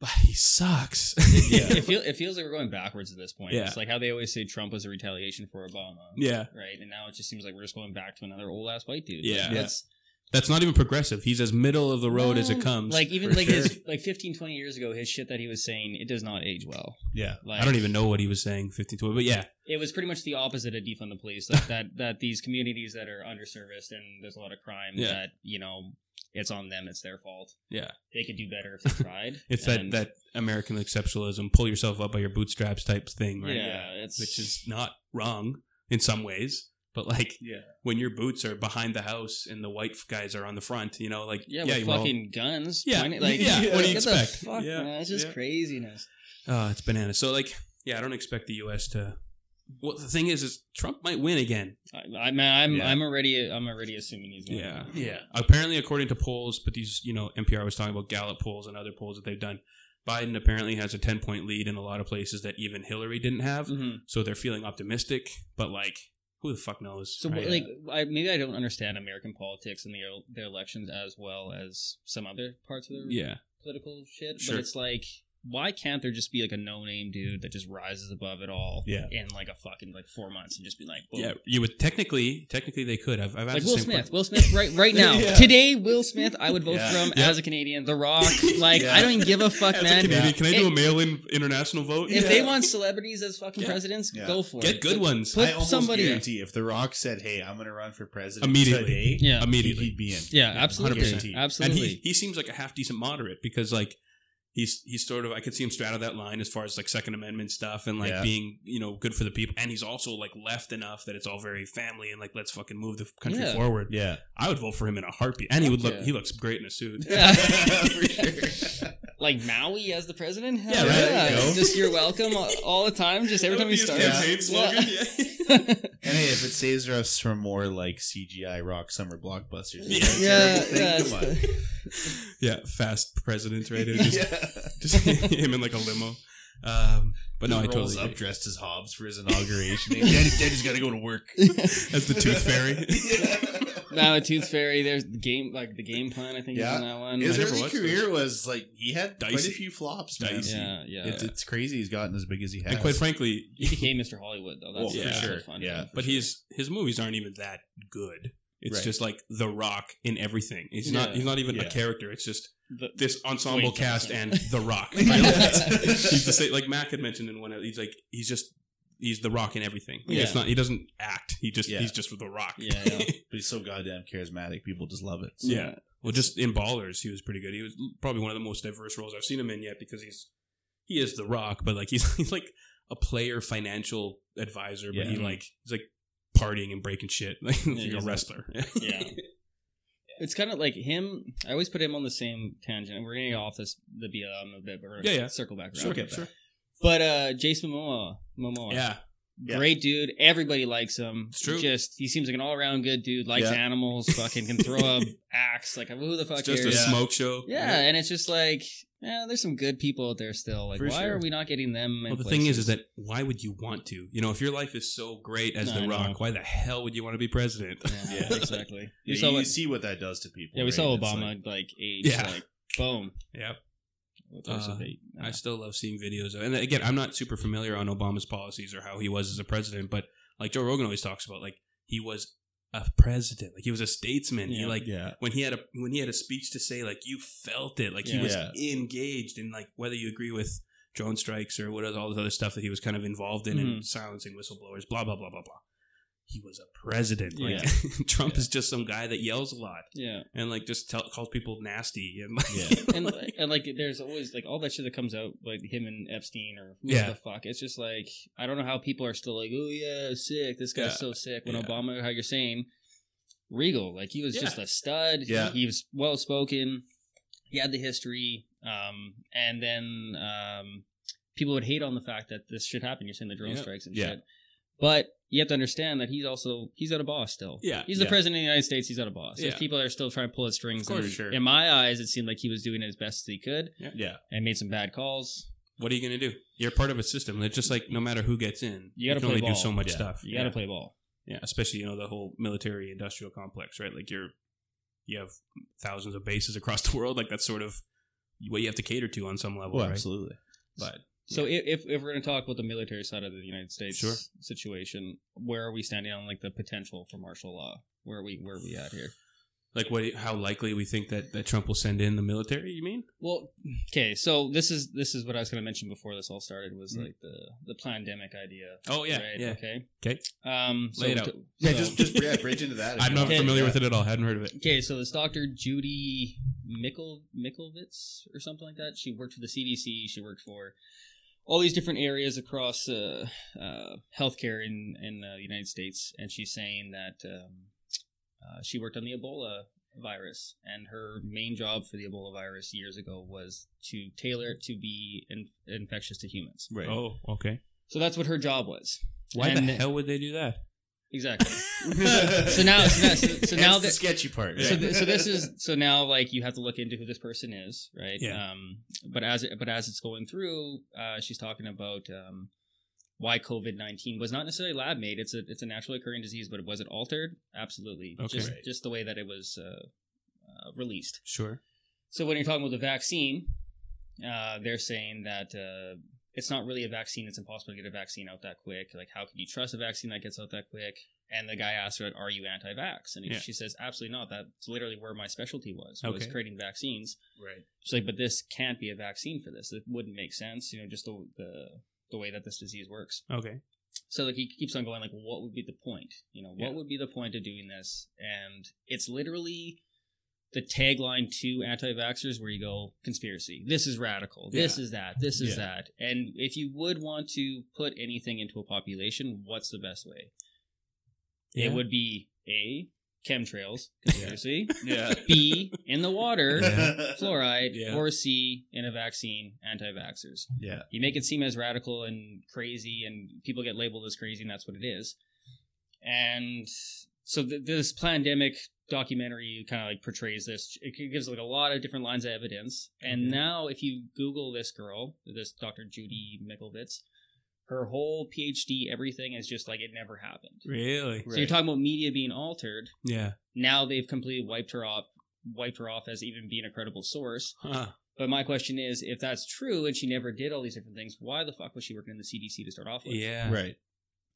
But he sucks.
Yeah.
it, feel, it feels like we're going backwards at this point.
Yeah.
It's like how they always say Trump was a retaliation for Obama.
yeah,
Right? And now it just seems like we're just going back to another old ass white dude.
Yeah.
Like,
Yeah.
that's-
that's not even progressive. He's as middle of the road as it comes.
Like even like
sure.
his like 15, 20 years ago, his shit that he was saying, it does not age well.
yeah,
Like
I don't even know what he was saying 15 to but yeah,
it was pretty much the opposite of defund the police. Like that that these communities that are underserviced and there's a lot of crime
Yeah.
that, you know, it's on them, it's their fault.
yeah.
They could do better if they tried.
It's that
And-
that American exceptionalism, pull yourself up by your bootstraps type thing, right?
Yeah, it's
Which is not wrong in some ways, but like
yeah.
when your boots are behind the house and the white guys are on the front, you know, like
yeah,
yeah,
with
well,
fucking guns.
Yeah,
pointing- like
yeah,
what do you
get the
expect?
fuck,
Yeah,
man, it's just
yeah.
craziness.
Oh, it's bananas. So like, yeah, I don't expect the U.S. to. Well, the thing is, is Trump might win again.
I, I man, I'm
Yeah.
I'm already I'm already assuming he's going
Yeah.
Yeah.
Apparently, according to polls, but these, you know, NPR was talking about Gallup polls and other polls that they've done. Biden apparently has a ten point lead in a lot of places that even Hillary didn't have.
hmm
So they're feeling optimistic, but like, who the fuck knows?
So
right?
like I, maybe I don't understand American politics and their their elections as well as some other parts of their
yeah,
political shit.
Sure.
But it's like, why can't there just be like a no name dude that just rises above it all?
Yeah.
In like a fucking like four months and just be like, boom.
yeah. You would technically, technically, they could. I've, I've asked
Like
the
Will
same
Smith,
question.
Will Smith, right, right now,
Yeah.
today, Will Smith, I would vote
Yeah.
for him
Yeah.
as a Canadian. The Rock, like
Yeah.
I don't even give a fuck,
As a
man.
Canadian,
Yeah.
can I do a mail-in international vote?
If
Yeah.
they want celebrities as fucking
Yeah.
presidents,
Yeah.
go for
Get
it.
Get good
But
ones.
Put
I almost
somebody.
guarantee if The Rock said, "Hey, I'm going to run for president
Immediately.
today,"
Yeah.
Immediately.
he'd be in.
Yeah, absolutely,
100%.
absolutely.
And he he seems like a half decent moderate because like he's he's sort of I could see him straddle that line as far as like Second Amendment stuff and like
Yeah.
being you know good for the people, and he's also like left enough that it's all very family and like let's fucking move the country
Yeah.
forward.
Yeah,
I would vote for him in a heartbeat, and he would look
yeah.
he looks great in a suit.
Yeah.
for sure.
like Maui as the president.
Yeah,
Hell
right,
there you go.
Just you're welcome all, all the time. Just every time he starts.
campaign
Yeah.
slogan.
And hey, if it saves us from more like CGI rock summer blockbusters,
Yeah.
yeah, yeah,
Come on.
yeah, fast president, right? Just,
yeah.
just him in like a limo. Um, but no, I totally
up
agree.
dressed as Hobbs for his inauguration. Daddy, Daddy's got to go to work.
as the Tooth Fairy.
Now the Tooth Fairy. There's the game, like the game plan. I think
Yeah.
is on that one.
His
I
early
watched
career was like he had quite a few flops. Man.
Dicey.
yeah, yeah.
It's, it's crazy he's gotten as big as he has.
And quite frankly,
he became Mr. Hollywood though. That's
Well,
for
sure,
Fun,
yeah.
for
but
sure.
he's his movies aren't even that good. It's
Right.
just like The Rock in everything. He's
Yeah.
not. He's not even
Yeah.
a character. It's just
The-
this ensemble
Dwayne
cast
Johnson.
and The Rock. Right? he's the same. Like Mac had mentioned in one. of He's like he's just he's The Rock in everything. Like, It's
Yeah.
not. He doesn't act. He just
Yeah.
he's just The Rock.
Yeah, yeah.
but he's so goddamn charismatic. People just love it.
Yeah. Well, just in Ballers, he was pretty good. He was probably one of the most diverse roles I've seen him in yet because he's he is the Rock, but like he's he's like a player financial advisor, but he like he's like partying and breaking shit like, he's
he's
like a
a-
wrestler.
yeah. It's kind of like him. I always put him on the same tangent. We're gonna get off this the BLM a bit, but we're gonna
Yeah, yeah.
circle back around.
Sure,
Okay,
sure.
But uh, Jason Momoa, Momoa,
Yeah,
Yeah.
great dude. Everybody likes him.
It's true.
Just he seems like an all around good dude. Likes
Yeah.
animals. Fucking can throw a axe. Like who the fuck
it's just
cares?
a
Yeah.
smoke show.
Yeah, and it's just like, yeah, there's some good people out there still. Like,
For
why
sure.
are we not getting them? in
Well, the thing is, is that why would you want to? You know, if your life is so great as
I
The
know.
Rock, why the hell would you want to be president?
yeah,
Yeah.
exactly.
Yeah,
we saw
you
what,
see what that does to people.
yeah, we
right?
saw Obama
like-
like, age,
Yeah.
like boom.
Yep.
With
Uh. I still love seeing videos. Of, and again, I'm not super familiar on Obama's policies or how he was as a president, but like Joe Rogan always talks about, like he was a president, like he was a statesman. He like
yeah.
when he had a when he had a speech to say, like you felt it, like he
Yeah.
was
Yeah.
engaged in like whether you agree with drone strikes or what all this other stuff that he was kind of involved in and silencing whistleblowers, blah blah blah blah blah. He was a president. Like Trump is just some guy that yells a lot
yeah,
and like just tell, calls people nasty and like,
Yeah.
and and like there's always like all that shit that comes out like him and Epstein or who
Yeah.
the fuck. It's just like I don't know how people are still like, oh yeah, sick. This guy's
Yeah.
so sick. When
Yeah.
Obama, how you're saying, Regal, like he was
Yeah.
just a stud.
Yeah.
he, was well spoken. He had the history, um, and then um, people would hate on the fact that this shit happened. You're saying the drone
Yeah.
strikes and
Yeah.
shit. But you have to understand that he's also he's got a boss still.
Yeah.
he's the
Yeah.
president of the United States. He's got a boss. There's
Yeah.
people that are still trying to pull his strings.
Of course,
and
sure.
In my eyes, it seemed like he was doing as best as he could
Yeah.
yeah, and made some bad calls.
what are you gonna do? You're part of a system. It's just like no matter who gets in,
You gotta
can
play
only
ball.
do so much
Yeah.
stuff.
You got to
yeah.
play ball.
Yeah, especially you know the whole military industrial complex, right? Like you're you have thousands of bases across the world. Like that's sort of what you have to cater to on some level,
Well,
right?
absolutely.
But
So if, if if we're going to talk about the military side of the United States
Sure.
situation, where are we standing on like the potential for martial law? Where are we where are we at here?
like what? How likely we think that that Trump will send in the military? You mean?
Well, okay, so this is this is what I was going to mention before this all started was
Mm.
like the the pandemic idea.
Oh yeah,
right?
yeah.
Okay.
'Kay.
Um. So
Lay it out.
to-
Yeah,
so-
just just yeah, bridge into that.
I'm not.
Okay.
familiar
Yeah.
with it at all. Hadn't heard of it.
Okay, so this Dr. Judy Mikkel Mickelwitz or something like that. She worked for the CDC. She worked for all these different areas across uh, uh, healthcare in in uh, the United States, and she's saying that um, uh, she worked on the Ebola virus, and her main job for the Ebola virus years ago was to tailor it to be in- infectious to humans.
Right.
Oh, okay.
So that's what her job was.
Why
And-
the hell would they do that?
Exactly. So now, so now, so, so now
Hence the sketchy part.
so,
right?
th- so this is so now like you have to look into who this person is right
Yeah.
um but as it, but as it's going through uh she's talking about um why covid-19 was not necessarily lab made it's a it's a naturally occurring disease but was it altered absolutely
Okay.
just
Right.
just the way that it was uh, uh released
Sure.
so when you're talking about the vaccine uh they're saying that uh it's not really a vaccine. It's impossible to get a vaccine out that quick. Like, how can you trust a vaccine that gets out that quick? And the guy asked her, "Are you anti-vax?" And
Yeah.
she says, "Absolutely not. That's literally where my specialty was. Was creating vaccines."
right.
She's like, "But this can't be a vaccine for this. It wouldn't make sense. You know, just the the, the way that this disease works."
Okay.
So like he keeps on going like, well, what would be the point? You know, what
Yeah.
would be the point of doing this? And it's literally the tagline to anti-vaxxers where you go conspiracy. This is radical. This
Yeah.
is that. This is
Yeah.
that. And if you would want to put anything into a population, what's the best way?
Yeah.
It would be a chemtrails conspiracy.
Yeah.
B in the water fluoride, or C in a vaccine anti-vaxxers
Yeah.
you make it seem as radical and crazy and people get labeled as crazy and that's what it is and so th- this pandemic documentary kind of like portrays this it gives like a lot of different lines of evidence and
Okay.
now if you google this girl this dr judy mickelwitz her whole phd everything is just like it never happened
Really?
so you're talking about media being altered
Yeah.
now they've completely wiped her off wiped her off as even being a credible source
Huh.
but my question is, if that's true and she never did all these different things, why the fuck was she working in the CDC to start off with?
Yeah.
Right.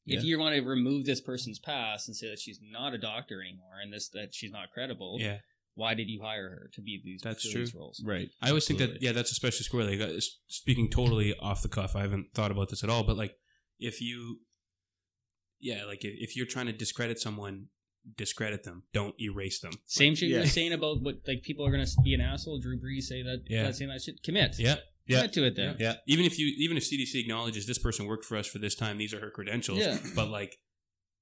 If
Yeah.
you want to remove this person's past and say that she's not a doctor anymore and this that she's not credible,
Yeah.
why did you hire her to be these,
That's
fill
true.
these roles?
Right.
I always think that yeah, that's especially squirrely. Like, Speaking totally off the cuff, I haven't thought about this at all. But like, if you, yeah, like if, if you're trying to discredit someone, discredit them. Don't erase them.
Same shit you're saying about what like people are gonna be an asshole. Drew Brees say that,
Yeah.
that saying that shit. Commit,
Yeah,
Yeah.
commit to it then.
Yeah.
even if you even if CDC acknowledges this person worked for us for this time, these are her credentials.
Yeah.
But like,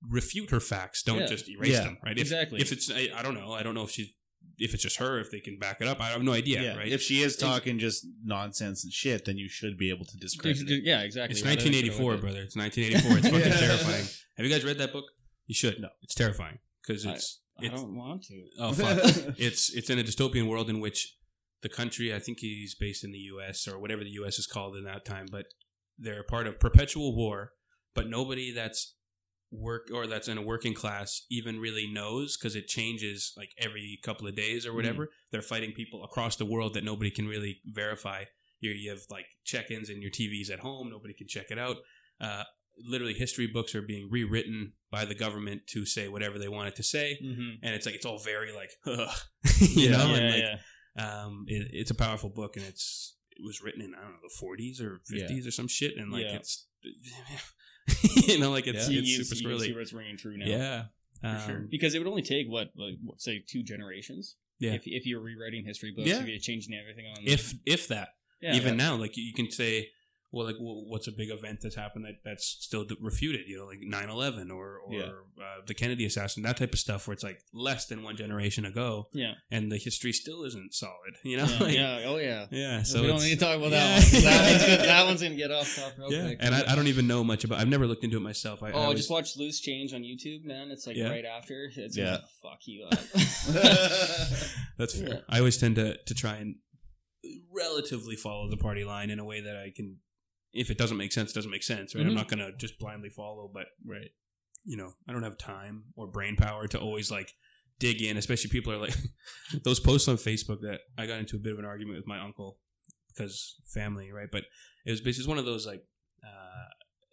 refute her facts. Don't
Yeah.
just erase
Yeah.
them. Right? If,
Exactly.
If it's I, I don't know. I don't know if she's if it's just her. If they can back it up. I have no idea.
Yeah.
Right?
If she is talking just nonsense and shit, then you should be able to discredit it.
Yeah, exactly.
It's
How do they get
1984,
with it?
brother. It's 1984. It's fucking
Yeah.
terrifying. Have you guys read that book? You should.
No.
It's terrifying because
I-
it's
I
it's
don't want to.
oh fuck. it's it's in a dystopian world in which the country I think he's based in the U.S. or whatever the U.S. is called in that time, but they're part of perpetual war. But nobody that's work or that's in a working class even really knows because it changes like every couple of days or whatever. They're fighting people across the world that nobody can really verify you you have like check-ins and your TVs at home. Nobody can check it out. Uh, literally, history books are being rewritten by the government to say whatever they want it to say,
Mm-hmm.
and it's like it's all very like, you
Yeah.
know,
yeah,
and like,
yeah.
Um, it, it's a powerful book, and it's it was written in I don't know the 40s or 50s or some shit, and like
Yeah.
it's you know like it's
You-
it's
you,
super
see- you see where it's ringing true now.
Yeah,
For sure.
Um,
Because it would only take what, like, what, say, two generations.
Yeah.
If, if you're rewriting history books,
Yeah.
if you're changing everything on.
if if that
yeah,
even
yeah.
now like you can say well like what's a big event that's happened that that's still refuted you know like 9-11 or or
Yeah.
uh, the kennedy assassin that type of stuff where it's like less than one generation ago
Yeah.
and the history still isn't solid you know
Yeah,
Like,
yeah. Oh yeah.
yeah,
So we don't need to talk about that One. That, one's gonna, that one's gonna get off top real
yeah
quick.
and I, I don't even know much about i've never looked into it myself I, I
Oh,
always-
just watch Loose Change on YouTube, man. It's like right after. It's
Yeah.
gonna fuck you up.
That's fair. I always tend to to try and relatively follow the party line in a way that I can. If it doesn't make sense, it doesn't make sense, right? I'm
Mhm.
not gonna just blindly follow, but
right.
you know, I don't have time or brain power to always like dig in. Especially people are like those posts on Facebook that I got into a bit of an argument with my uncle because family, right? But it was basically one of those like. Uh,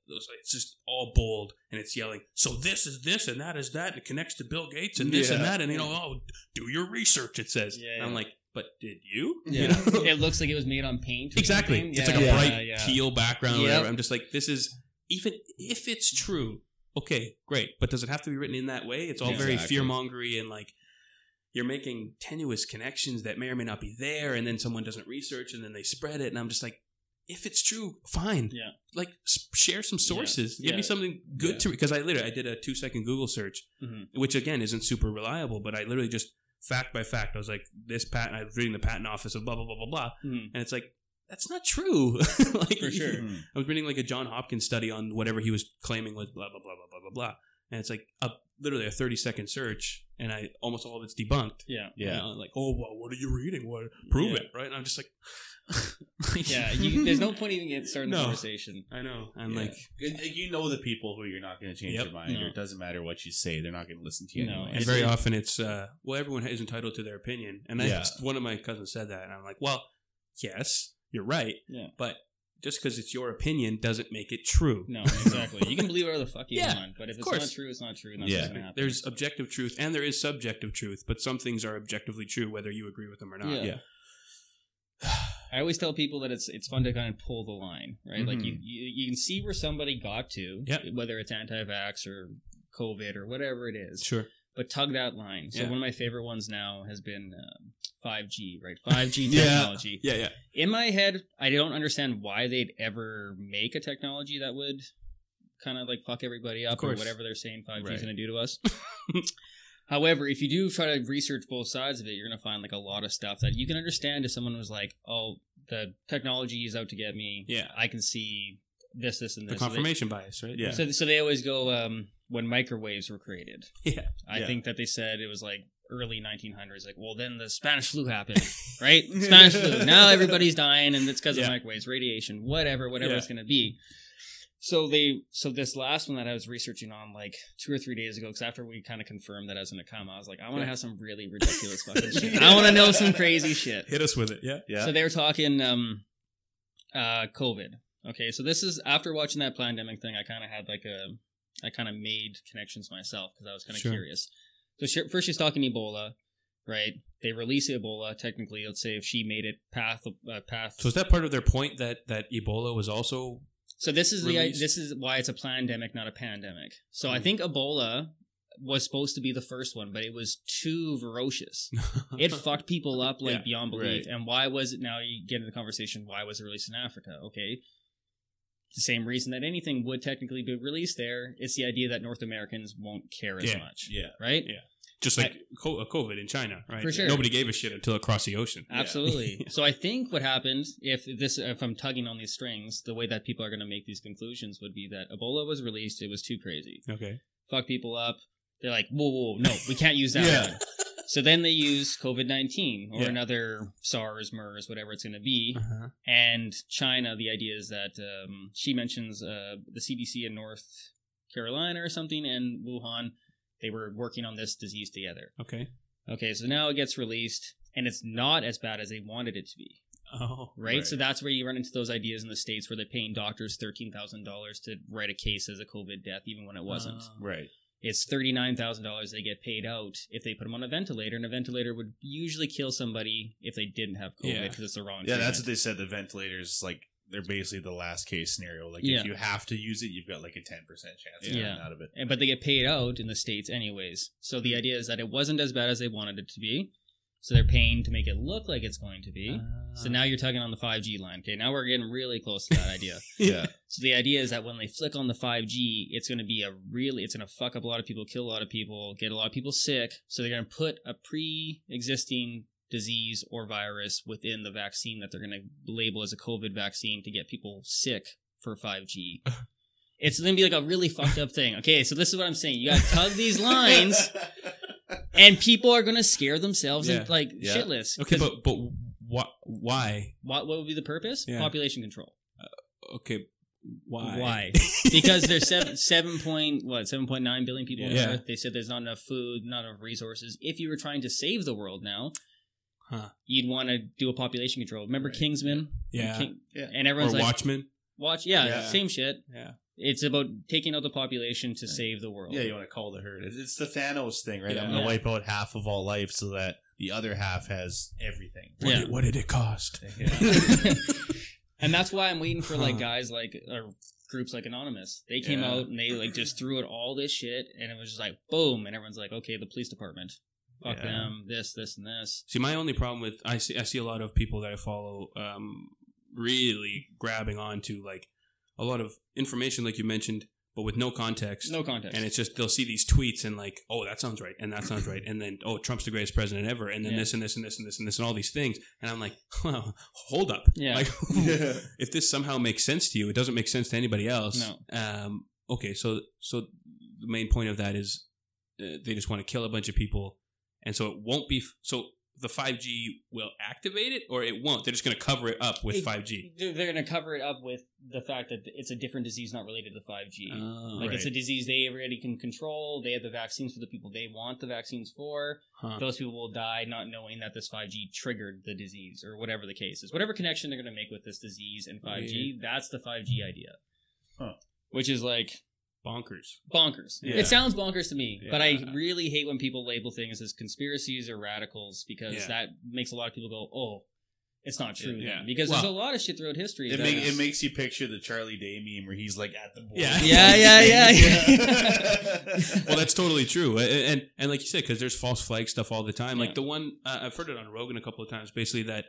those, like, it's just all bold and it's yelling. So this is this and that is that. And it connects to Bill Gates and this and that. And you know, oh, do your research. It says.
Yeah,
And I'm like, but did you?
yeah.
You know?
it looks like it was made on paint. or
exactly.
something.
It's
Yeah,
like a bright
yeah.
teal background. Or whatever. I'm just like, this is even if it's true. Okay, great. But does it have to be written in that way? It's all very fear mongery and like you're making tenuous connections that may or may not be there, and then someone doesn't research and then they spread it, and I'm just like. If it's true, fine.
Yeah.
Like s- share some sources. Give
Yeah.
me something good
Yeah.
to because I literally I did a two second Google search,
Mhm.
which again isn't super reliable, but I literally just fact by fact. I was like, this patent. I was reading the patent office of blah blah blah blah blah,
Mhm.
and it's like that's not true. like
For sure.
Mm.
I was reading like a John Hopkins study on whatever he was claiming was blah blah blah blah blah blah blah, and it's like a literally a thirty second search, and I almost all of it's debunked.
Yeah.
You
Yeah.
know, like oh well, what are you reading? What prove
Yeah.
it, right? And I'm just like,
Yeah. You, there's no point even getting started
No.
the conversation.
I know. I'm
Yeah.
like,
you know the people who you're not going to change
Yep.
your mind,
No.
or it doesn't matter what you say, they're not going to listen to you
No,
anyway.
and very often it's uh, well, everyone is entitled to their opinion, and I,
Yeah.
one of my cousins said that, and I'm like, well, yes, you're right,
Yeah.
but just because it's your opinion doesn't make it true.
No, exactly. You can believe whatever the fuck you
Yeah,
want, but if it's
course.
not true, it's not true. And that's
Yeah.
what's happen.
There's objective truth and there is subjective truth, but some things are objectively true whether you agree with them or not.
Yeah.
Yeah.
I always tell people that it's it's fun to kind of pull the line, right? Like you,
Mhm.
you you can see where somebody got to,
Yep.
whether it's anti-vax or COVID or whatever it is,
Sure.
But tug that line. So
Yeah.
one of my favorite ones now has been um, 5G, right? 5G technology.
Yeah, yeah. yeah.
In my head, I don't understand why they'd ever make a technology that would kind of like fuck everybody up or whatever they're saying 5G is
Right.
going to do to us. However, if you do try to research both sides of it, you're going to find like a lot of stuff that you can understand if someone was like, "Oh, the technology is out to get me."
Yeah.
I can see this, this, and
The
this. So they-
confirmation bias, right?
Yeah.
So, so they always go um, when microwaves were created.
Yeah.
I
Yeah.
think that they said it was like early 1900s. Like, well, then the Spanish flu happened, right? Spanish flu. Now everybody's dying, and it's because
Yeah.
of microwaves, radiation, whatever, whatever
Yeah.
it's going to be. So they, so this last one that I was researching on like two or three days ago, because after we kind of confirmed that I was going to come, I was like, I want to have some really ridiculous fucking shit. I want to know some crazy shit.
Hit us with it. Yeah.
Yeah.
So they were talking um uh COVID. Okay, so this is after watching that pandemic thing, I kind of had like a I kind of made connections myself because I was kind of
Sure.
curious. So she, first she's talking Ebola, right? They release Ebola technically. Let's say if she made it path uh, path.
So is that part of their point that that Ebola was also
So this is the this is why it's a pandemic, not a pandemic. So I
Hmm.
think Ebola was supposed to be the first one, but it was too ferocious. It fucked people up like
Yeah,
beyond belief.
right.
And why was it? Now you get into the conversation. Why was it released in Africa? Okay, the same reason that anything would technically be released there. It's the idea that North Americans won't care as
Yeah,
much,
yeah.
right?
Yeah. just like co- uh, COVID in China, right?
For sure.
Nobody gave a shit until across the ocean.
Absolutely. so I think what happened if this if I'm tugging on these strings, the way that people are going to make these conclusions would be that Ebola was released. It was too crazy.
Okay.
Fuck people up. They're like, whoa, whoa, no, we can't use that
Yeah.
one. So then they use COVID nineteen or
Yeah.
another SARS, MERS, whatever it's going to be.
Uh-huh.
And China, the idea is that um, she mentions uh, the CDC in North Carolina or something and Wuhan. They were working on this disease together.
Okay.
Okay, so now it gets released, and it's not as bad as they wanted it to be.
Oh,
right?
Right.
So that's where you run into those ideas in the states where they're paying doctors thirteen thousand dollars to write a case as a COVID death, even when it wasn't.
Oh.
Right.
It's thirty nine thousand dollars they get paid out if they put them on a ventilator, and a ventilator would usually kill somebody if they didn't have COVID
Yeah.
because it's the wrong.
Yeah, that's what they said. The ventilators, like, they're basically the last case scenario. Like,
Yeah.
if you have to use it, you've got like a ten percent chance of
Yeah.
getting out of it.
and but they get paid out in the states anyways. So the hmm. idea is that it wasn't as bad as they wanted it to be. So they're paying to make it look like it's going to be. So ah. now you're tugging on the 5G line. Okay, now we're getting really close to that idea.
Yeah.
So the idea is that when they flick on the 5G, it's going to be a really, it's going to fuck up a lot of people, kill a lot of people, get a lot of people sick. So they're going to put a pre-existing disease or virus within the vaccine that they're going to label as a COVID vaccine to get people sick for 5G. It's going to be like a really fucked up thing. Okay, so this is what I'm saying. You got to tug these lines, and people are going to scare themselves
Yeah.
and like
Yeah.
shitless.
Okay,
'Cause
but but why? Why?
what what would be the purpose?
Yeah.
Population control.
Uh, okay, why?
Why? because there's seven seven point what seven point nine billion people on Earth. They said there's not enough food, not enough resources. If you were trying to save the world now,
Huh.
you'd want to do a population control. Remember
Right.
Kingsman?
Yeah.
King-
Yeah.
and
Or
everyone's like,
Watchmen.
watch, yeah,
Yeah.
same shit.
Yeah.
It's about taking out the population to
Right.
save the world.
Yeah, you want to call the herd. It's- It's the Thanos thing, right?
Yeah.
I'm going to
Yeah.
wipe out half of all life so that the other half has everything.
What,
Yeah.
did, what did it cost?
Yeah.
and that's why I'm waiting for like
Huh.
guys like or groups like Anonymous. They came
Yeah.
out and they like just threw out all this shit, and it was just like boom, and everyone's like, okay, the police department, fuck
Yeah.
them, this, this, and this.
See, my only problem with I see I see a lot of people that I follow um, really grabbing onto like a lot of information, like you mentioned, but with no context.
No context.
And it's just they'll see these tweets and like, oh, that sounds right, and that sounds right, and then oh, Trump's the greatest president ever, and then
Yeah.
this and this and this and this and this and all these things, and I'm like, well, hold up,
Yeah.
like if this somehow makes sense to you, it doesn't make sense to anybody else.
No.
Um. Okay. So so the main point of that is uh, they just want to kill a bunch of people, and so it won't be. F- so the 5G will activate it, or it won't. They're just going to cover it up with
It-
5G.
They're, they're going to cover it up with the fact that it's a different disease not related to 5G.
Oh,
like it's a disease they already can control. They have the vaccines for the people they want the vaccines for.
huh.
Those people will die not knowing that this 5G triggered the disease or whatever the case is. Whatever connection they're going to make with this disease and 5G, that's the 5G idea.
Huh.
Which is like
bonkers.
bonkers.
Yeah.
It sounds bonkers to me, but I really hate when people label things as conspiracies or radicals because
Yeah.
that makes a lot of people go, "Oh, it's not true."
Yeah.
then." Because
Well-
there's a lot of shit throughout history.
It, make,
is-
it makes you picture the Charlie Day meme where he's like at the board.
Yeah.
Yeah, yeah, yeah,
well, that's totally true, and and, and like you said, because there's false flag stuff all the time.
Yeah.
Like the one uh, I've heard it on Rogan a couple of times, basically that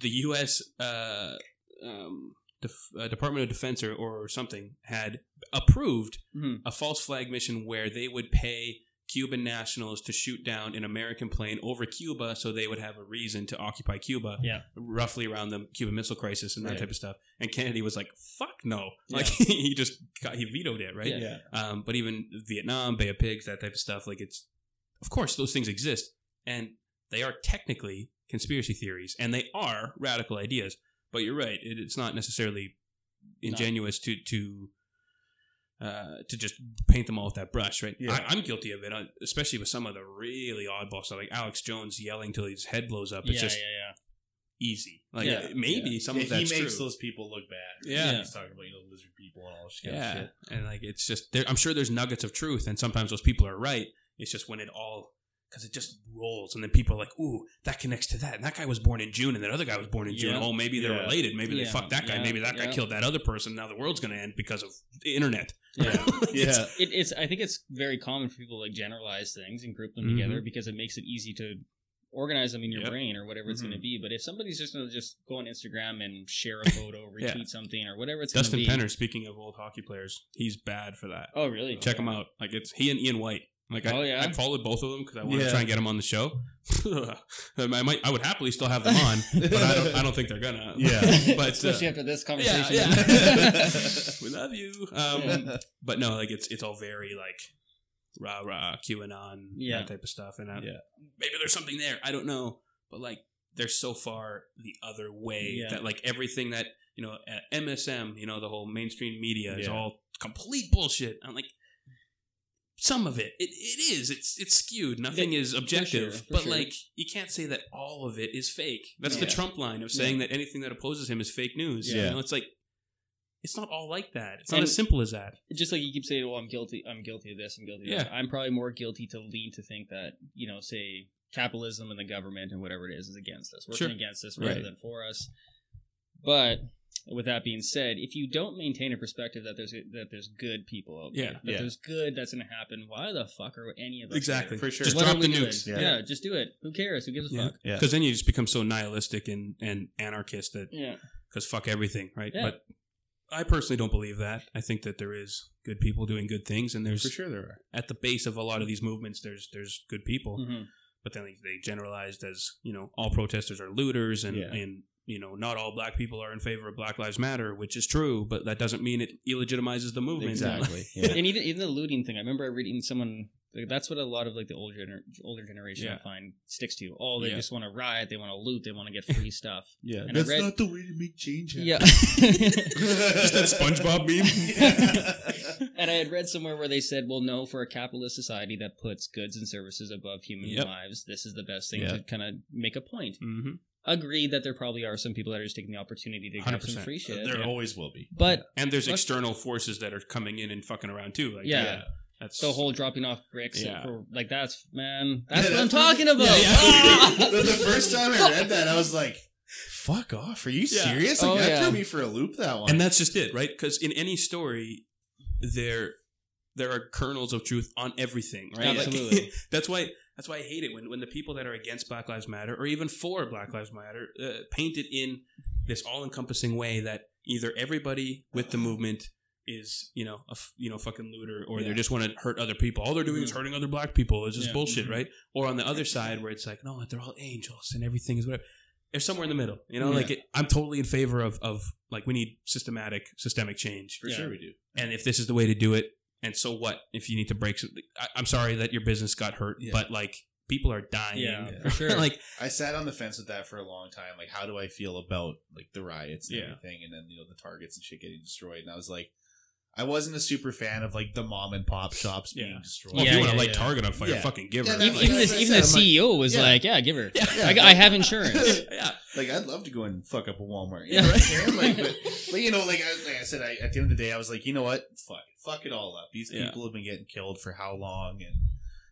the U.S. Uh, um, Def- uh, Department of Defense or, or something had approved
Mhm.
a false flag mission where they would pay Cuban nationals to shoot down an American plane over Cuba, so they would have a reason to occupy Cuba.
Yeah.
roughly around the Cuban Missile Crisis and that
Right.
type of stuff. And Kennedy was like, "Fuck no!"
Yeah.
Like he just got he vetoed it, right?
Yeah.
yeah.
Um, but even Vietnam, Bay of Pigs, that type of stuff, like it's, of course, those things exist, and they are technically conspiracy theories, and they are radical ideas. But you're right; it, it's not necessarily ingenuous to to uh, to just paint them all with that brush, right?
Yeah.
I, I'm guilty of it, uh, especially with some of the really oddball stuff, like Alex Jones yelling till his head blows up. It's
yeah,
just
yeah, yeah.
easy. Like
Yeah.
maybe some of that's
he makes
true.
those people look bad.
Yeah.
He's talking about, you know, lizard people and all this kind of
yeah,
shit.
and like it's just there, I'm sure there's nuggets of truth, and sometimes those people are right. It's just when it all because it just rolls, and then people are like, "Ooh, that connects to that." And that guy was born in June, and that other guy was born in June.
Yeah.
Oh, maybe they're
Yeah.
related. Maybe they fucked that guy. Maybe that guy killed that other person. Now the world's gonna end because of the internet.
Yeah.
Yeah.
It, it's. I think it's very common for people to like generalize things and group them
Mhm.
together because it makes it easy to organize them in your
Yep.
brain or whatever it's
Mhm.
going to be. But if somebody's just going to just go on Instagram and share a photo, retweet
Yeah.
something, or whatever it's going to
Dustin
be.
Penner, speaking of old hockey players, he's bad for that.
Oh, really?
Check him out. Like it's he and Ian White. Like I,
Oh, yeah?
I followed both of them because I wanted to try and get them on the show. I might, I would happily still have them on, but I don't, I don't think they're gonna.
Yeah.
but uh,
especially after this conversation.
yeah. we love you. Um,
Yeah.
but no, like it's it's all very like rah rah QAnon
Yeah.
that type of stuff, and uh,
Yeah.
maybe there's something there. I don't know, but like they're so far the other way
Yeah.
that like everything that you know uh, MSM, you know, the whole mainstream media is all complete bullshit. I'm like. Some of it. It it is. It's it's skewed. Nothing
Yeah,
is objective.
sure, for
but
sure.
like you can't say that all of it is fake. That's the Trump line of saying that anything that opposes him is fake news.
Yeah.
You know, it's like it's not all like that. It's not
And-
as simple as that.
just like you keep saying, well I'm guilty. I'm guilty of this. I'm guilty." of
Yeah.
that. I'm probably more guilty to lean to think that you know, say capitalism and the government and whatever it is is against us, working
Sure.
against us rather
Right.
than for us. But with that being said, if you don't maintain a perspective that there's that there's good people out
Yeah,
there, that
yeah.
there's good that's going to happen, why the fuck are any of us
Exactly.
here?
For sure.
Just
What
drop the nukes.
Yeah.
Yeah.
just do it. Who cares? Who gives a
Yeah.
fuck?
Yeah.
Because then you just become so nihilistic and, and anarchist that
Yeah.
because fuck everything, right?
Yeah.
But I personally don't believe that. I think that there is good people doing good things, and there's
For sure there are.
at the base of a lot of these movements, there's there's good people.
Mhm.
But then they, they generalized as you know all protesters are looters, and
Yeah.
and you know not all black people are in favor of Black Lives Matter, which is true, but that doesn't mean it illegitimizes the movement.
Exactly. Yeah.
and even even the looting thing, I remember reading someone. like, That's what a lot of like the older gener- older generation
Yeah.
I find sticks to. Oh, they
Yeah.
just want to riot. They want to loot. They want to get free stuff.
Yeah.
And
That's
read-
not the way to make change happen.
Yeah.
Just that SpongeBob meme.
and I had read somewhere where they said, "Well, no, for a capitalist society that puts goods and services above human
Yep.
lives, this is the best thing
Yeah.
to kind of make a point."
hmm
Agreed that there probably are some people that are just taking the opportunity to get some
100%.
free shit,
There
Yeah.
always will be.
but
And there's external forces that are coming in and fucking around too. Like,
Yeah.
that's
the whole dropping off bricks
Yeah.
for like that's man, that's
Yeah,
what I'm talking about.
Yeah, yeah.
Ah!
the, the first time I read that, I was like, "Fuck off! Are you
Yeah.
serious? Like
Oh,
that
yeah.
threw me for a loop." That one.
and that's just it, right? Because in any story, there there are kernels of truth on everything, right? Like,
Absolutely.
that's why that's why I hate it when when the people that are against Black Lives Matter or even for Black Lives Matter uh, paint it in this all encompassing way that either everybody with the movement is you know a f- you know fucking looter or they just want to hurt other people. All they're doing is hurting other black people. It's just
Yeah.
bullshit,
Mhm.
right? Or on the other side where it's like no, they're all angels and everything is whatever. There's somewhere in the middle, you know.
Yeah.
Like it, I'm totally in favor of of like we need systematic systemic change
for
Yeah.
sure we do.
and if this is the way to do it, and so what if you need to break something? I, I'm sorry that your business got hurt,
Yeah.
but like people are dying.
Yeah,
Yeah.
for sure.
like
I sat on the fence with that for a long time. Like, how do I feel about like the riots and
Yeah.
everything, and then you know the targets and shit getting destroyed? And I was like, I wasn't a super fan of like the mom and pop shops being destroyed.
well, if
Yeah,
you want to
yeah,
light
yeah.
Target on fire,
Yeah.
fucking give her.
Yeah,
even,
like-
even,
as
the, even
said,
the
I'm like-
CEO was
Yeah.
like, "Yeah, give her.
Yeah.
I, I have insurance."
yeah,
like I'd love to go and fuck up a Walmart. You
Yeah.
know what I'm saying? Like, but, but you know, like I, like I said, I, at the end of the day, I was like, you know what? Fuck, it. Fuck it all up. These
Yeah.
people have been getting killed for how long, and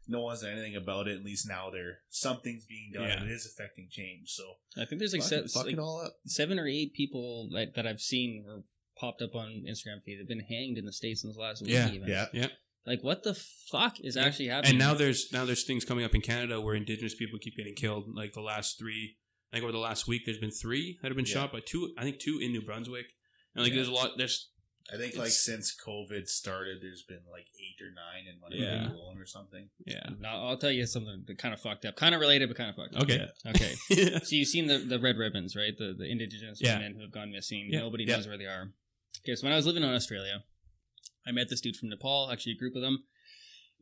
no one's done anything about it. At least now there something's being done.
Yeah.
It is affecting change. So
I think there's like,
fuck,
se-
fuck
like
it all up.
seven or eight people that, that I've seen or popped up on Instagram feed have been hanged in the states in the last week.
Yeah,
even.
Yeah,
Like, what the fuck is
Yeah.
actually happening?
and now there's now there's things coming up in Canada where Indigenous people keep getting killed. Like the last three, I think over the last week, there's been three that have been
Yeah.
shot by two. I think two in New Brunswick. And like
Yeah.
there's a lot. There's
I think like since COVID started, there's been like eight or nine in one
Yeah.
alone or something.
yeah.
Now, I'll tell you something that kind of fucked up, kind of related, but kind of fucked up.
Okay.
Okay.
Yeah.
So you've seen the, the red ribbons, right? The the indigenous
Yeah.
women who have gone missing.
Yeah.
Nobody
Yeah.
knows where they are. Okay, so when I was living in Australia, I met this dude from Nepal. Actually, a group of them.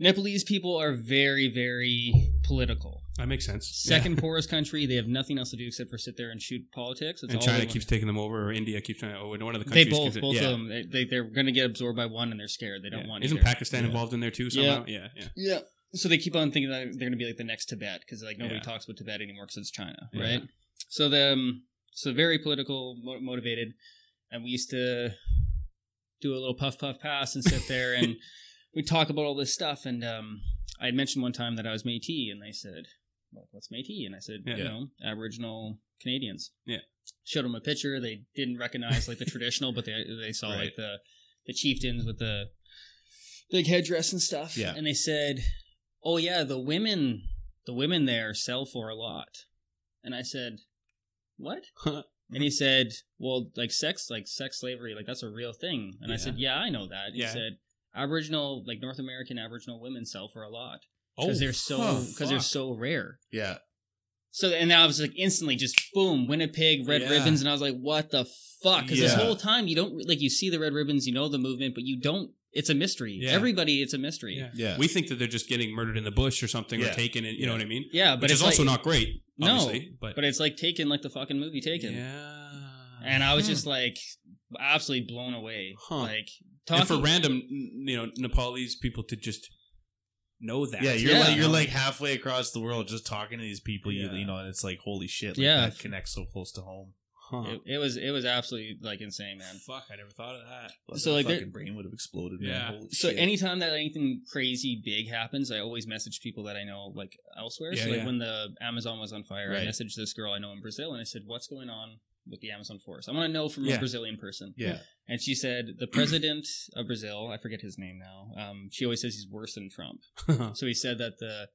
Nepalese people are very, very political.
that makes sense.
Second poorest country. They have nothing else to do except for sit there and shoot politics. That's
and
all
China keeps taking them over, or India keeps trying. Or one of the countries.
They
countries.
both,
keeps-
both
yeah.
of them. They, they they're going to get absorbed by one, and they're scared. They don't
Yeah.
want.
Isn't
either.
Pakistan
Yeah.
involved in there too? Somehow. Yeah. Yeah.
Yeah. So they keep on thinking that they're going to be like the next Tibet because like nobody
Yeah.
talks about Tibet anymore because it's China,
Yeah.
right? So the um, so very political, mo- motivated, and we used to do a little puff puff pass and sit there and we talk about all this stuff. And um, I had mentioned one time that I was Métis, and they said, well, "What's Métis?" And I said,
Yeah.
"You know, Aboriginal Canadians."
Yeah.
Showed them a picture. They didn't recognize like the traditional, but they they saw
Right.
like the the chieftains with the big headdress and stuff.
Yeah.
And they said, "Oh yeah, the women, the women there sell for a lot." And I said, "What?" and he said, "Well, like sex, like sex slavery, like that's a real thing." And I said, "Yeah, I know that." He
Yeah.
said, "Aboriginal, like North American Aboriginal women sell for a lot
Oh,
because they're so because they're so rare."
Yeah,
So and now I was like instantly just boom, Winnipeg, red
Yeah.
ribbons, and I was like, "What the fuck?" Because this whole time you don't like you see the red ribbons, you know the movement, but you don't. It's a mystery.
Yeah.
Everybody, it's a mystery.
Yeah.
yeah.
We think that they're just getting murdered in the bush or something or taken. and you know what I mean?
Yeah, but
Which
it's
is also
like,
not great.
No,
but,
but it's like taken like the fucking movie Taken.
yeah.
And I was
Hmm.
just like absolutely blown away.
Huh.
Like
and for random, you know, Nepalese people to just know that.
Yeah, you're
Yeah.
like you're like halfway across the world just talking to these people.
Yeah.
You you know, and it's like holy shit. Like,
Yeah.
that connects so close to home.
Huh.
It, it was it was absolutely like insane, man.
Fuck, I never thought of that.
So,
My
like, there-
fucking brain would have exploded. Man.
Yeah.
Holy
So
shit.
anytime that anything crazy big happens, I always message people that I know like elsewhere.
Yeah,
so like
yeah.
when the Amazon was on fire, I
Right.
messaged this girl I know in Brazil and I said, "What's going on with the Amazon forest? I want to know from
Yeah.
a Brazilian person."
yeah,
And she said, "The president of Brazil, I forget his name now. Um, she always says he's worse than Trump. So he said that the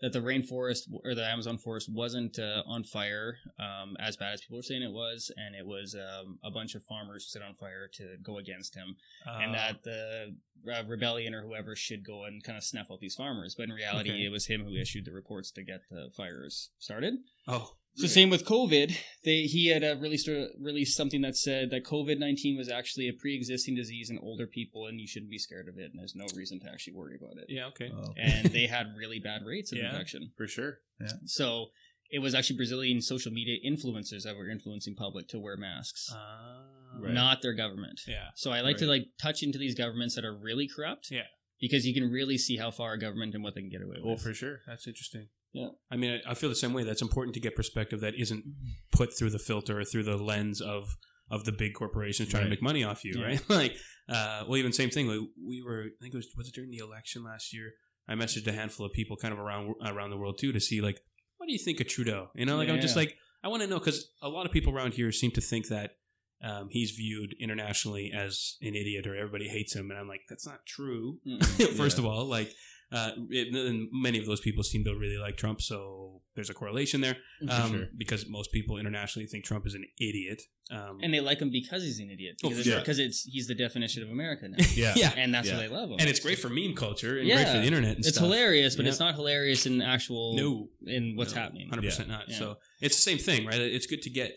that the rainforest or the Amazon forest wasn't uh, on fire um, as bad as people were saying it was, and it was um, a bunch of farmers who set on fire to go against him, and
Uh,
that the uh, rebellion or whoever should go and kind of snuff out these farmers. But in reality,
Okay.
it was him who issued the reports to get the fires started.
oh,
So same with COVID. They he had uh, released a, released something that said that COVID nineteen was actually a pre existing disease in older people, and you shouldn't be scared of it, and there's no reason to actually worry about it.
yeah, okay.
Oh,
And they had really bad rates of
Yeah.
infection.
for sure. Yeah,
So it was actually Brazilian social media influencers that were influencing public to wear masks,
Uh,
Right.
not their government.
Yeah.
So I like to like touch into these governments that are really corrupt.
Yeah.
Because you can really see how far a government and what they can get away with.
well, for sure.
That's interesting.
Yeah.
I mean, I, I feel the same way. That's important to get perspective that isn't put through the filter or through the lens of of the big corporations trying to make money off you,
Yeah.
right? like, uh, well, even same thing. Like, we were, I think it was was it during the election last year. I messaged a handful of people kind of around around the world too to see like, what do you think of Trudeau? You know, like I'm just
Yeah.
like, I want to know because a lot of people around here seem to think that. Um, he's viewed internationally as an idiot or everybody hates him and i'm like that's not true
Mm-mm.
first
Yeah.
of all like uh, it, and many of those people seem to really like Trump, so there's a correlation there. Um,
sure.
Because most people internationally think Trump is an idiot. Um,
and they like him because he's an idiot.
Oh,
Because,
for
it's,
sure.
because it's he's the definition of America now,
Yeah,
yeah,
and that's
Yeah.
why they love him.
and it's great for meme culture and great
Yeah.
for the internet. And
it's
stuff.
hilarious, but
Yeah.
it's not hilarious in actual
No,
in what's
No,
happening.
100% not.
Yeah.
So it's the same thing, right? It's good to get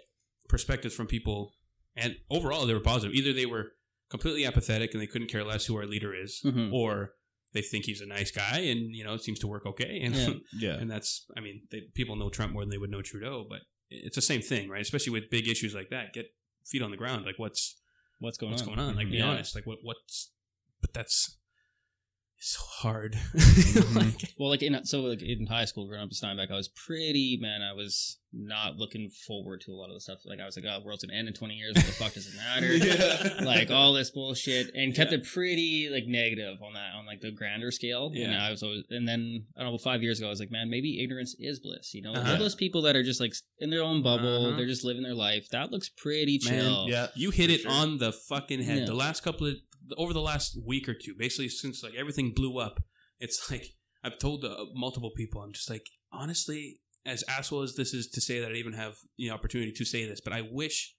perspectives from people, and overall they were positive. Either they were completely apathetic and they couldn't care less who our leader is,
Mhm.
or they think he's a nice guy and you know it seems to work okay. And
Yeah.
yeah.
and that's I mean they, people know Trump more than they would know Trudeau, but it's the same thing, right? Especially with big issues like that, get feet on the ground. Like what's
What's going
what's
on?
going on? Like be
Yeah.
honest. Like what what's but that's so hard.
Mm-hmm.
like,
Well, like in so like in high school, growing up in Steinbach, I was pretty man. I was not looking forward to a lot of the stuff. Like I was like, oh, world's gonna end in twenty years. What the fuck does it matter?
Yeah.
Like all this bullshit, and kept it pretty like negative on that on like the grander scale. And
Yeah.
I was always, and then I don't know, five years ago, I was like, man, maybe ignorance is bliss. You know,
Uh-huh.
all those people that are just like in their own bubble,
Uh-huh.
they're just living their life. That looks pretty chill.
Man,
Yeah.
you hit
For
it
sure.
on the fucking head.
Yeah.
The last couple of over the last week or two, basically since like everything blew up, it's like I've told uh, multiple people, I'm just like honestly, as asshole as this is to say that I even have the opportunity to say this, but I wish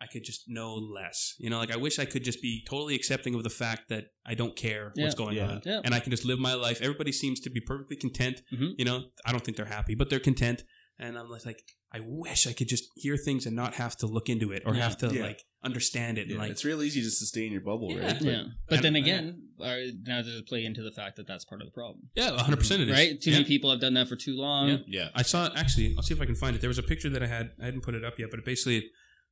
I could just know less. You know, like I wish I could just be totally accepting of the fact that I don't care
Yeah.
what's going
Yeah.
on,
Yeah.
and I can just live my life. Everybody seems to be perfectly content.
Mhm.
You know, I don't think they're happy, but they're content. And I'm like, I wish I could just hear things and not have to look into it or
Yeah.
have to
Yeah.
like understand it.
Yeah,
and like,
it's real easy just to stay in your bubble,
Yeah.
right?
Yeah, but then again, uh, now does it play into the fact that that's part of the problem,
yeah, 100 percent it is.
right? Too
yeah.
many people have done that for too long.
Yeah.
Yeah.
I saw actually. I'll see if I can find it. There was a picture that I had. I hadn't put it up yet, but basically,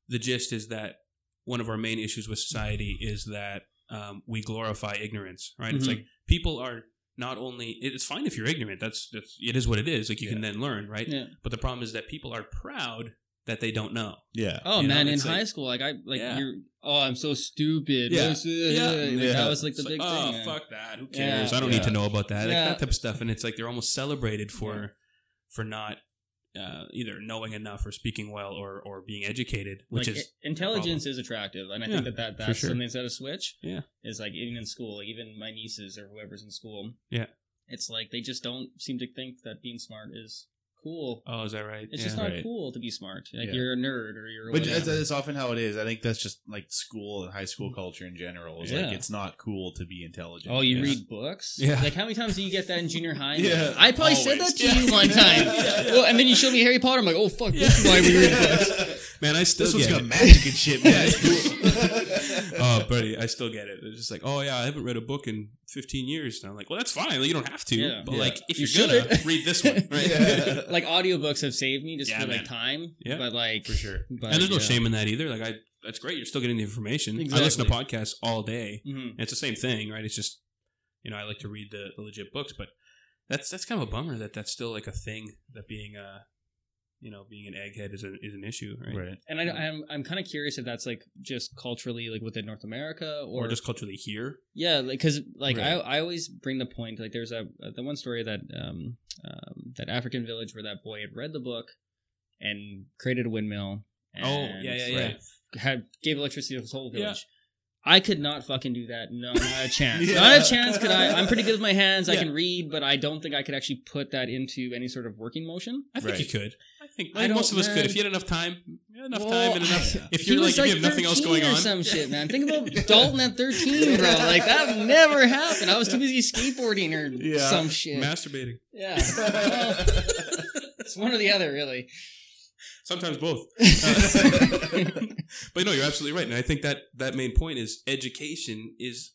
the gist is that one of our main issues with society is that um, we glorify ignorance. Right? It's
Mhm.
like people are not only. It's fine if you're ignorant. That's that's. It is what it is. Like you can then learn, right?
Yeah.
But the problem is that people are proud that they don't know.
Yeah.
Oh
You know,
man, in
like-
high school, like I like
Yeah.
you're. Oh, I'm so stupid.
Yeah. Yeah.
like,
Yeah.
That was like the
It's
big
like,
thing.
oh
man.
fuck that. Who
Yeah.
cares? I don't
Yeah.
need to know about that. Like
Yeah.
that type of stuff. And it's like they're almost celebrated for for not uh, either knowing enough or speaking well or or being educated, which
Like,
is
intelligence is attractive, and I
Yeah,
think that, that that's
sure.
something that's at a switch.
Yeah.
is like even in school, like even my nieces or whoever's in school.
Yeah.
it's like they just don't seem to think that being smart is cool.
oh, is that right?
It's
yeah.
just not
Right.
cool to be smart. Like
Yeah.
you're a nerd or you're.
Which
whatever.
is, is often how it is. I think that's just like school and high school mm. culture in general. Is
Yeah.
like it's not cool to be intelligent.
Oh, you
It's-
read books?
Yeah.
Like how many times do you get that in junior high?
Yeah,
I probably said that to you one time.
Yeah.
Well, and then you showed me Harry Potter. I'm like, oh fuck, this is why we read books.
Man, I still
This one's
get
got
it.
magic and shit, man.
oh, buddy, I still get it. It's just like, oh yeah, I haven't read a book in 15 years. And I'm like, well, that's fine. Like, you don't have to.
Yeah.
but
Yeah.
like, if
You
you are gonna read this one, right?
Yeah.
Like audiobooks have saved me just
Yeah,
for like time.
Yeah.
but like
For sure.
But,
and there's no
yeah.
shame in that either. Like, I that's great. You're still getting the information. I listen to podcasts all day.
Mhm.
It's the same thing, right? It's just, you know, I like to read the, the legit books, but that's that's kind of a bummer that that's still like a thing that being uh you know being an egghead is a, is an issue right,
Right.
And I, I'm I'm kind of curious if that's like just culturally like within North America
or,
or,
just culturally here
yeah, like because like I
Right.
I always bring the point like there's a the one story that um, um that African village where that boy had read the book and created a windmill. And
Oh, yeah, yeah, yeah.
right, Had gave electricity to his whole
Yeah.
village. I could not fucking do that. No, not a chance.
Yeah.
Not a chance. Could I? I'm pretty good with my hands. I can read, but I don't think I could actually put that into any sort of working motion.
I think
Right.
you could I think
I
most
don't-
of us could if you had enough time enough
Well,
time and enough
I-
if you're like
was
if you have nothing else
13
going
or
on
some shit, man. Think about Dalton at 13, bro. Like that never happened. I was too busy skateboarding or
Yeah.
some shit.
masturbating
yeah. Well, it's one or the other, really.
sometimes both but no you're absolutely right and I think that that main point is education is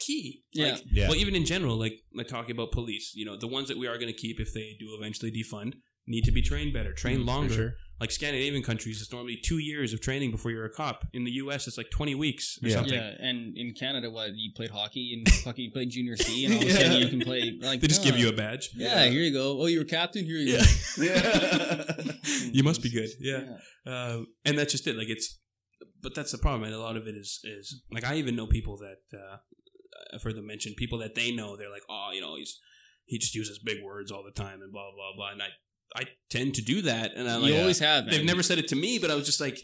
key
Yeah.
like,
Yeah.
Well, even in general, like like talking about police, you know, the ones that we are going to keep if they do eventually defund need to be trained better, train
Mm,
longer.
sure.
Like Scandinavian countries, it's normally two years of training before you're a cop. In the U.S., it's like twenty weeks or
Yeah.
something.
Yeah, and in Canada, what you played hockey and fucking you played junior C, and all of a
Yeah.
sudden you can play like
They just
no.
give you a badge.
yeah. Here you go. Oh, you're a captain. Here you
Yeah.
go.
Yeah.
you must be good. Yeah. Uh, and that's just it. Like it's, but that's the problem. And a lot of it is is like I even know people that uh, I've heard them mention people that they know. They're like, oh, you know, he's he just uses big words all the time and blah blah blah. And I I tend to do that, and I'm like,
you always have.
They've never said it to me, but I was just like,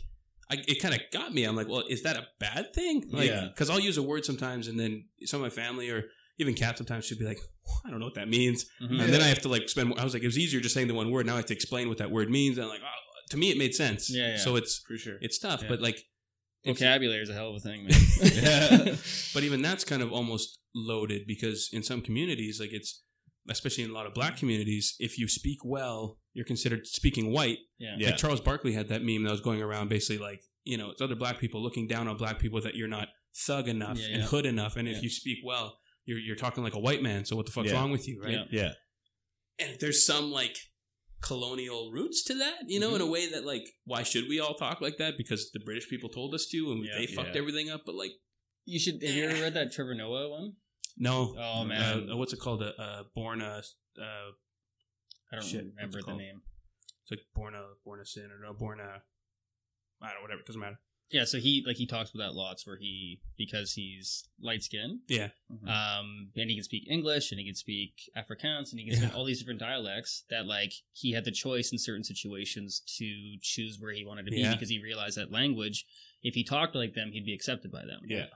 I, it kind of got me. I'm like, well, is that a bad thing? Like,
Yeah.
because I'll use a word sometimes, and then some of my family or even Kat sometimes should be like, I don't know what that means,
Mhm.
and then I have to like spend. more I was like, it was easier just saying the one word. Now I have to explain what that word means. And I'm like, oh, to me, it made sense.
Yeah, yeah.
So it's
For sure.
it's tough,
Yeah.
but like,
vocabulary is a hell of a thing, man.
Yeah. but even that's kind of almost loaded because in some communities, like it's especially in a lot of black communities, if you speak well, you're considered speaking white.
yeah.
Yeah.
Like Charles Barkley had that meme that was going around basically like, you know, it's other black people looking down on black people that you're not thug enough
Yeah,
and
yeah.
hood enough. And
Yeah.
if you speak well, you're, you're talking like a white man. So what the fuck's
Yeah.
wrong with you, right?
Yeah.
Yeah.
And there's some like colonial roots to that, you know, in a
Mm-hmm.
way that like, why should we all talk like that? Because the British people told us to and
Yeah.
they fucked
Yeah.
everything up. But like,
You should. Have you ever read that Trevor Noah one?
no.
Oh man,
Uh, what's it called? Uh, uh, born a, uh,
I don't
shit,
remember the
called?
name.
it's like born a, born a sin or no, born a, I don't know, whatever. It doesn't matter.
Yeah, so he like he talks about that lots where he because he's light skinned,
Yeah.
um, and he can speak English and he can speak Afrikaans and he can speak
Yeah.
all these different dialects. That like he had the choice in certain situations to choose where he wanted to be
Yeah.
because he realized that language, if he talked like them, he'd be accepted by them.
Yeah.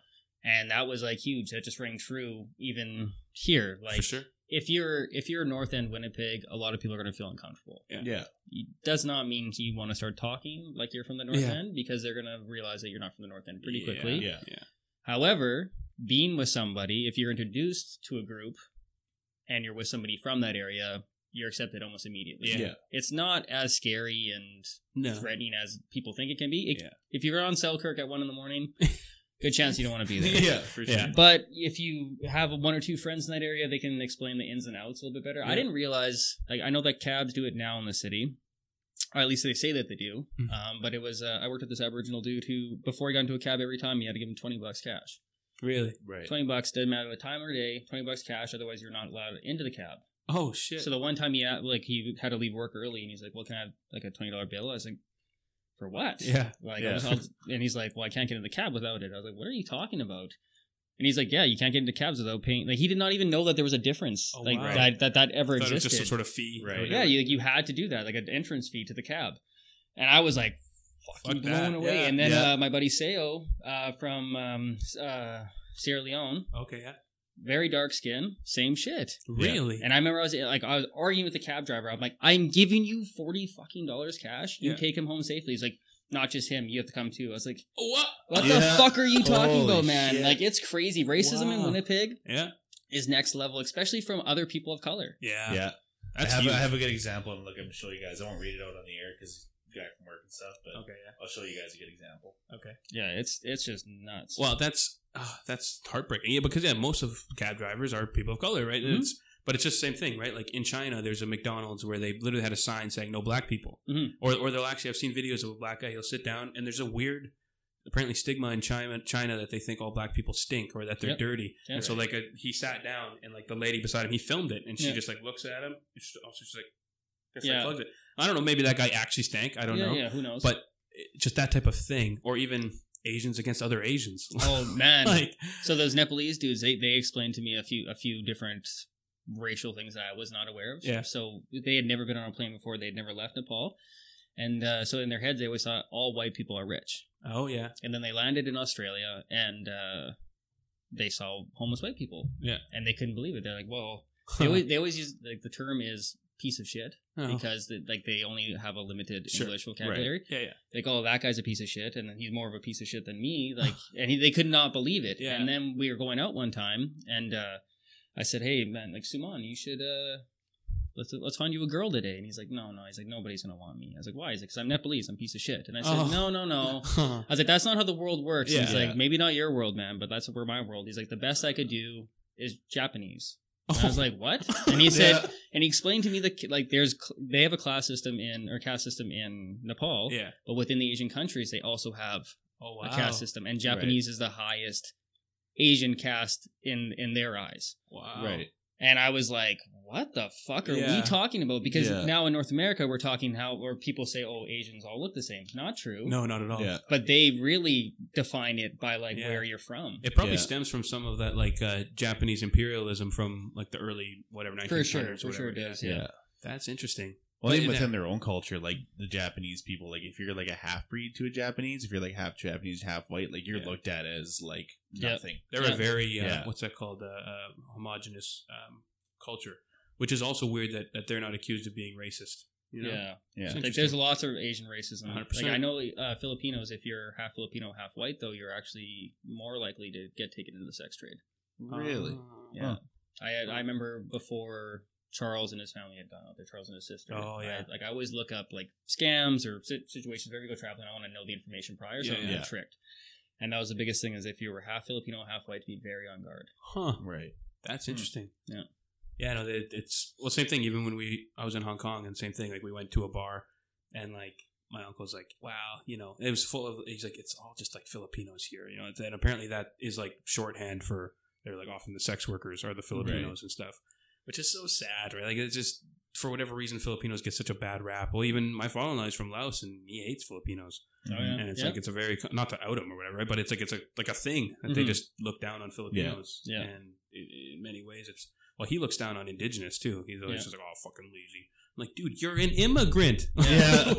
and that was like huge. That just rang true even here. Like
For sure.
If you're if you're North End Winnipeg, a lot of people are going to feel uncomfortable.
Yeah.
Yeah.
It does not mean you want to start talking like you're from the North
Yeah.
End because they're going to realize that you're not from the North End pretty
Yeah,
quickly.
Yeah.
Yeah.
However, being with somebody, if you're introduced to a group and you're with somebody from that area, you're accepted almost immediately.
Yeah.
Yeah.
It's not as scary and
No.
threatening as people think it can be. It-
Yeah.
If you're on Selkirk at one in the morning, good chance you don't want to be there.
Yeah. For sure.
Yeah.
But if you have one or two friends in that area, they can explain the ins and outs a little bit better. I didn't realize, like, I know that cabs do it now in the city, or at least they say that they do.
Mhm.
Um, but it was, uh, I worked with this Aboriginal dude who, before he got into a cab every time, he had to give him 20 bucks cash.
Really?
Right.
20 bucks, doesn't matter the time or day, 20 bucks cash, otherwise you're not allowed into the cab.
Oh shit.
So the one time he had, like, he had to leave work early and he's like, well, can I have, like, a $20 bill? I was like, for what?
yeah.
Like,
Yeah.
I was, I was- and he's like, "Well, I can't get in the cab without it." I was like, "What are you talking about?" And he's like, "Yeah, you can't get into cabs without paying." Like, he did not even know that there was a difference,
Oh,
like
wow.
that, that that ever
I it was
existed.
just some sort of fee.
Right.
yeah, you you had to do that, like an entrance fee to the cab, and I was like, fucking
Fuck that.
blown away.
Yeah.
And then
Yeah.
uh, my buddy Seo uh, from um, uh, Sierra Leone,
Okay. Yeah.
Very dark skin, same shit.
Really?
And I remember I was like, I was arguing with the cab driver. I'm like, I'm giving you forty fucking dollars cash. You
Yeah.
take him home safely. He's like, not just him. You have to come too. I was like,
what?
what the fuck are you talking
Holy
about, man?
shit.
Like, it's crazy. Racism in Winnipeg
Yeah.
is next level, especially from other people of color.
Yeah.
Yeah.
That's
I have,
huge.
I have a good example. And look i'm looking to show you guys. I won't read it out on the air because guy from work and stuff, but
Okay. Yeah.
I'll show you guys a good example.
Okay.
Yeah, it's it's just nuts.
Well, that's uh, that's heartbreaking. Yeah, because yeah, most of cab drivers are people of color, right?
Mhm.
It's but it's just the same thing, right? Like in China, there's a McDonald's where they literally had a sign saying "No black people,"
Mhm.
or or they'll actually. I've seen videos of a black guy. He'll sit down and there's a weird apparently stigma in China, China that they think all black people stink or that they're
Yep.
dirty.
Yeah.
and so like a, he sat down and like the lady beside him, he filmed it, and she
Yeah.
just like looks at him. And she's also just like, just
Yeah.
like it. I don't know. Maybe that guy actually stank. I don't
yeah,
know.
yeah, who knows?
But just that type of thing, or even Asians against other Asians.
oh man,
like
So those Nepalese dudes, they they explained to me a few a few different racial things that I was not aware of.
Yeah.
So they had never been on a plane before. They'd never left Nepal, and uh, so in their heads they always thought all white people are rich.
oh yeah,
And then they landed in Australia and uh, they saw homeless white people.
Yeah.
And they couldn't believe it. They're like, well, they always they always use like the term is piece of shit
Oh.
because the, like they only have a limited
Sure.
English vocabulary.
yeah, yeah.
Like, oh, that guy's a piece of shit, and then he's more of a piece of shit than me. Like, and he, they could not believe it.
Yeah.
And then we were going out one time, and uh, I said, "Hey, man, like Suman, you should uh, let's let's find you a girl today." And he's like, "No, no." He's like, "Nobody's gonna want me." I was like, "Why?" He's like, "Cause I'm Nepalese. I'm a piece of shit." And I said,
Oh.
"No, no, no." I was like, "That's not how the world works."
Yeah.
he's
Yeah.
like, "Maybe not your world, man, but that's where my world." He's like, "The best I could do is Japanese." And I was like, "What?" And he said,
Yeah.
and he explained to me that like there's cl- they have a class system in or caste system in Nepal,
yeah.
but within the Asian countries they also have
Oh
a caste system, and Japanese is the highest Asian caste in in their eyes.
Wow.
Right.
And I was like, "What the fuck are
Yeah.
we talking about?" Because
Yeah.
now in North America we're talking how where people say, "Oh, Asians all look the same." Not true.
No, not at all.
Yeah.
But they really define it by like
Yeah.
where you're from.
It probably
Yeah.
stems from some of that like uh, Japanese imperialism from like the early whatever 1900s.
For sure,
or
for sure it does.
Yeah.
Yeah.
That's interesting.
Well, even within their own culture, like the Japanese people, like if you're like a half breed to a Japanese, if you're like half Japanese, half white, like you're
Yeah.
looked at as like
Yep.
nothing.
They're
Yeah.
a very uh,
Yeah.
what's that called? Uh, uh, homogenous um, culture, which is also weird that, that they're not accused of being racist. You know?
Yeah.
Yeah.
Like there's lots of Asian racism.
100%.
Like I know uh, Filipinos, if you're half Filipino, half white, though, you're actually more likely to get taken into the sex trade.
Really?
Oh.
Yeah.
Huh.
I had, I remember before Charles and his family had gone out there, Charles and his sister.
Oh, yeah.
I, like I always look up like scams or si- situations wherever you go traveling. I want to know the information prior, so
Yeah,
I don't
yeah.
get tricked. And that was the biggest thing is if you were half Filipino, half white, to be very on guard.
Huh.
Right.
That's hmm. interesting.
Yeah.
Yeah, no, it, it's well, same thing. Even when we, I was in Hong Kong, and same thing. Like we went to a bar, and like my uncle's like, "Wow, you know, it was full of." He's like, "It's all just like Filipinos here," you know. And apparently that is like shorthand for they're like often the sex workers are the Filipinos and stuff, which is so sad, right? Like it's just for whatever reason Filipinos get such a bad rap. Well, even my father-in-law is from Laos, and he hates Filipinos
Oh, yeah.
and it's
Yeah.
like it's a very not to out them or whatever, right? But it's like it's a like a thing that they
Mhm.
just look down on Filipinos.
Yeah.
and in, in many ways, it's well, he looks down on indigenous too. He's always
Yeah.
just like, oh, fucking lazy. I'm like, dude, you're an immigrant.
Yeah.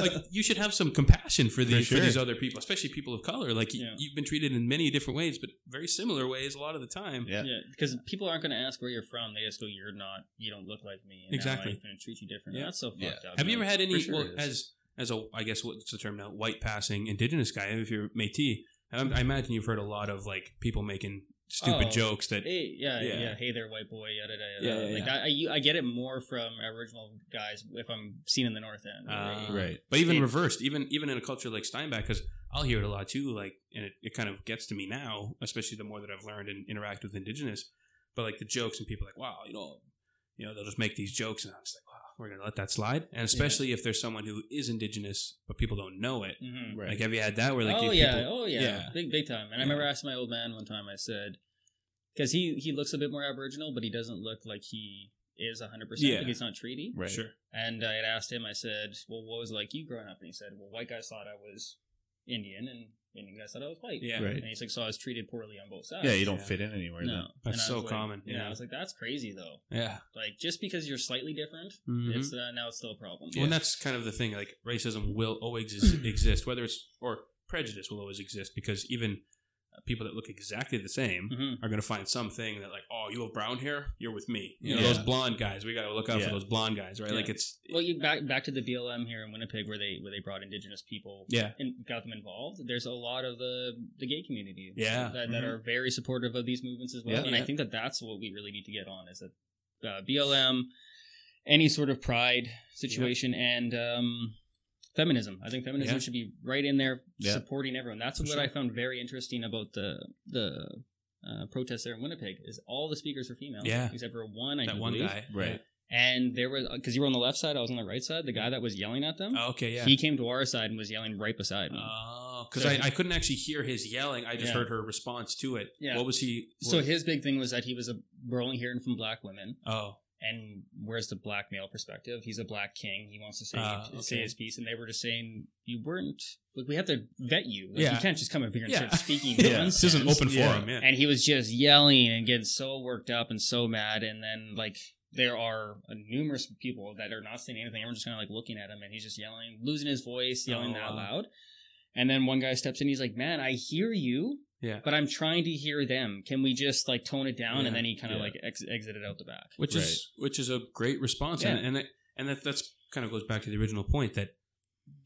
like you should have some compassion for these for,
sure.
these other people, especially people of color. Like y-
Yeah.
you've been treated in many different ways, but very similar ways a lot of the time.
yeah.
Yeah, because people aren't going to ask where you're from. They just go, oh, "You're not. You don't look like me." And
Exactly.
Now I'm going to treat you different.
Yeah.
That's so fucked
Yeah.
up.
Have you ever had any
sure
well, as as a I guess what's the term now white passing indigenous guy if you're Métis? I, I imagine you've heard a lot of like people making stupid
Oh,
jokes that
Hey, yeah,
Yeah.
yeah, Hey there, white boy. Yada yada.
Yeah,
yada.
yeah,
like
yeah.
I, I, you- I get it more from Aboriginal guys if I'm seen in the North End.
Ah.
Right.
But even
It-
reversed, even even in a culture like Steinbach, because I'll hear it a lot too. Like, and it, it kind of gets to me now, especially the more that I've learned and interact with Indigenous. But like the jokes and people are like, wow, you know, you know, they'll just make these jokes, and I'm just like, wow, we're gonna let that slide. And especially if there's someone who is Indigenous but people don't know it.
Mhm.
Right.
Like, have you had that where like,
oh
you-
yeah,
people-
oh yeah.
yeah.
big big time. And I remember asking my old man one time. I said, because he he looks a bit more Aboriginal, but he doesn't look like he is 100. percent
Yeah.
Like he's not treaty.
Right.
sure,
And I had asked him. I said, "Well, what was it like you growing up?" And he said, "Well, white guys thought I was Indian, and Indian guys thought I was white."
yeah,
Right.
And he's like, "So I was treated poorly on both sides."
Yeah, you don't
Yeah.
fit in anywhere.
No,
then.
That's so
like-
common,
Yeah,
yeah.
I was like, "That's crazy, though.
yeah.
Like, just because you're slightly different,
Mhm.
it's uh, now it's still a problem."
Well, and that's kind of the thing. Like racism will always exist, exist, whether it's or prejudice will always exist because even people that look exactly the same
hmm
are going to find something that like, oh, you have brown hair, you're with me. You know,
Yeah.
those blonde guys, we got to look out
Yeah.
for those blonde guys, right?
Yeah.
Like it's
Well, you back back to the BLM here in Winnipeg, where they where they brought Indigenous people,
Yeah.
and got them involved. There's a lot of the the gay community,
Yeah.
that, that
Mhm.
are very supportive of these movements as well. And I think that that's what we really need to get on is that uh, BLM, any sort of pride situation, and um, feminism. I think feminism
Yeah.
should be right in there
Yeah.
supporting everyone. That's
For
what
sure.
I found very interesting about the the uh, protests there in Winnipeg is all the speakers are female,
Yeah.
except for one. I
that one
believe.
guy,
Right.
and there was because you were on the left side, I was on the right side. The guy that was yelling at them,
Oh, okay, yeah.
he came to our side and was yelling right beside me.
Oh, because
So
I, I couldn't actually hear his yelling. I just
Yeah.
heard her response to it.
Yeah.
What was he?
so
what-
his big thing was that he was a we're only hearing from black women.
oh,
and where's the black male perspective? He's a black king. He wants to say
Ah,
say his piece, and they were just saying you weren't. Like we have to vet you. Like,
Yeah.
you can't just come up here and
Yeah.
start speaking
Yeah.
this is an open forum. Yeah.
And he was just yelling and getting so worked up and so mad, and then like there are uh, numerous people that are not saying anything. Everyone's just kind of like looking at him, and he's just yelling, losing his voice, yelling
Oh,
that
wow.
loud. And then one guy steps in. He's like, "Man, I hear you."
Yeah.
But I'm trying to hear them. Can we just like tone it down?
Yeah.
And then he kind of
Yeah.
like ex- exited out the back.
which is which is a great response, and
Yeah.
and that, and that that's kind of goes back to the original point that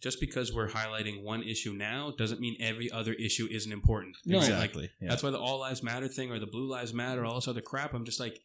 just because we're highlighting one issue now doesn't mean every other issue isn't important.
No.
Like,
exactly. Yeah.
That's why the All Lives Matter thing or the Blue Lives Matter, all this other crap. I'm just like,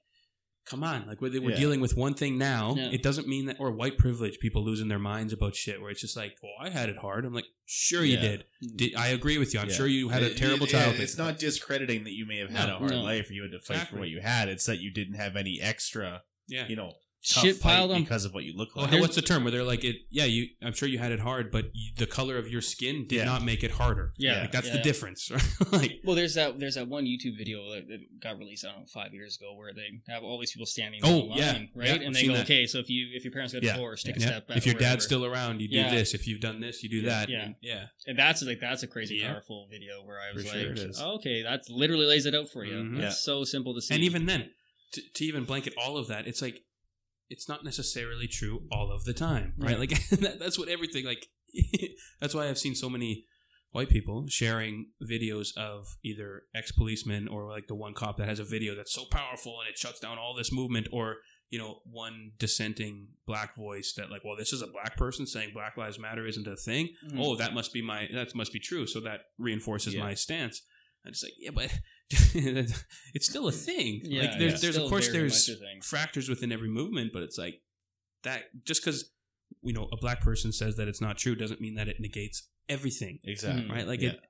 come on, like we're, we're
Yeah.
dealing with one thing now.
Yeah.
It doesn't mean that or white privilege, people losing their minds about shit. Where it's just like, well, I had it hard. I'm like, sure you
Yeah.
did. did. I agree with you. I'm
Yeah.
sure you had a terrible
it-
childhood.
It's not discrediting that you may have had
No.
a hard
No.
life or you had to fight
Exactly.
for what you had. It's that you didn't have any extra,
yeah.
you know, tough
Shit piled on.
because of what you look
Well,
like.
what's the term where they're like it? Yeah, you. I'm sure you had it hard, but you, the color of your skin did
Yeah.
not make it harder.
Yeah,
like that's
yeah,
the
yeah.
difference. Right? like,
Well, there's that there's that one YouTube video that, that got released I don't know five years ago where they have all these people standing
Oh,
line,
yeah,
right?
yeah,
and
I've
they go,
that.
okay, so if you if your parents got
Yeah,
divorced, take a step back.
if your dad's still around, you do
Yeah.
this. If you've done this, you do
Yeah.
that.
Yeah.
And- yeah.
and that's like that's a crazy
Yeah.
powerful video where I was
sure
like,
it is.
oh, okay, that literally lays it out for you.
Mm-hmm.
It's
Yeah.
so simple to see.
And even then, to, to even blanket all of that, it's like it's not necessarily true all of the time, right?
Yeah.
Like that, that's what everything like. that's why I've seen so many white people sharing videos of either ex policemen or like the one cop that has a video that's so powerful and it shuts down all this movement, or you know one dissenting black voice that like, well, this is a black person saying Black Lives Matter isn't a thing.
Mhm.
Oh, that must be my that must be true. So that reinforces
Yeah.
my stance. I'm just like, yeah, but it's still a thing.
Yeah,
like there's
yeah.
there's
Still
of course there's
much a thing.
factors within every movement, but it's like that just because you know a black person says that it's not true doesn't mean that it negates everything,
exactly.
Right? Like
Yeah.
it.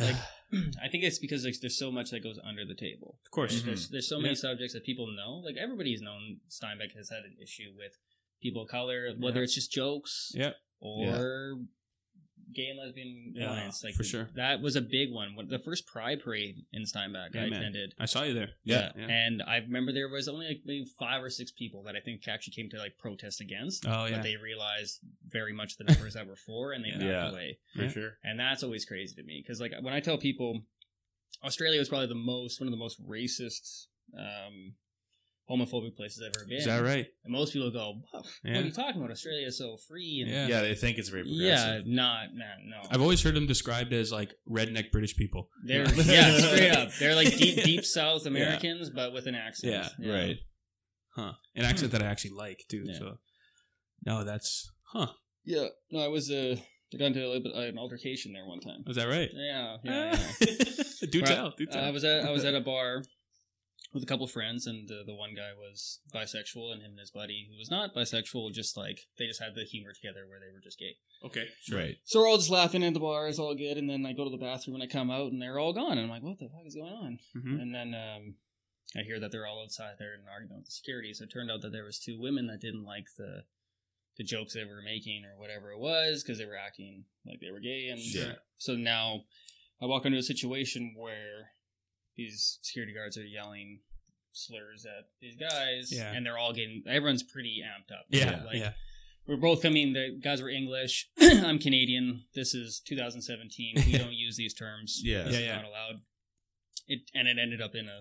Like, I think it's because like, there's so much that goes under the table.
of course,
Like, There's, mm-hmm. there's so many
Yeah.
subjects that people know. Like everybody's known Steinbach has had an issue with people of color, whether
Yeah.
it's just jokes
Yeah.
or gay and lesbian
Yeah,
alliance. Like
for sure.
that was a big one. The first Pride parade in Steinbach
Yeah,
I
man.
attended.
I saw you there.
Yeah.
Yeah.
and I remember there was only like maybe five or six people that I think actually came to like protest against.
Oh yeah,
But they realized very much the numbers that were for, and they
Yeah.
backed
Yeah.
away.
For
Yeah.
sure.
And that's always crazy to me because like when I tell people Australia was probably the most one of the most racist um homophobic places I've ever been.
is that right?
And most people go, "Wow, What
Yeah.
are you talking about? Australia is so free and
Yeah.
Yeah, they think it's very progressive.
yeah,
progressive.
not man, no.
I've always heard them described as like redneck British people.
They're
Yeah.
yeah, straight up. They're like deep deep South Americans, but with an accent.
Yeah,
Right.
huh? An accent that I actually like too.
Yeah.
So no, that's huh?
Yeah. No, I was uh I got into a little bit an altercation there one time.
Was that right?
Yeah, yeah, yeah.
do
But,
tell. Do
uh,
tell.
I was at I was at a bar with a couple of friends, and uh, the one guy was bisexual, and him and his buddy, who was not bisexual, just like they just had the humor together where they were just gay.
okay.
Right.
So we're all just laughing at the bar, it's all good, and then I go to the bathroom and I come out, and they're all gone, and I'm like, what the fuck is going on?
Mhm.
And then um, I hear that they're all outside there and arguing with the security. So it turned out that there was two women that didn't like the the jokes they were making or whatever it was because they were acting like they were gay, and
Yeah.
so now I walk into a situation where these security guards are yelling slurs at these guys,
Yeah.
and they're all getting everyone's pretty amped up.
Yeah,
like,
yeah.
we're both coming. The guys were English. I'm Canadian. This is 2017. We don't use these terms.
Yeah.
This
Yeah,
is
yeah.
Not allowed. It and it ended up in a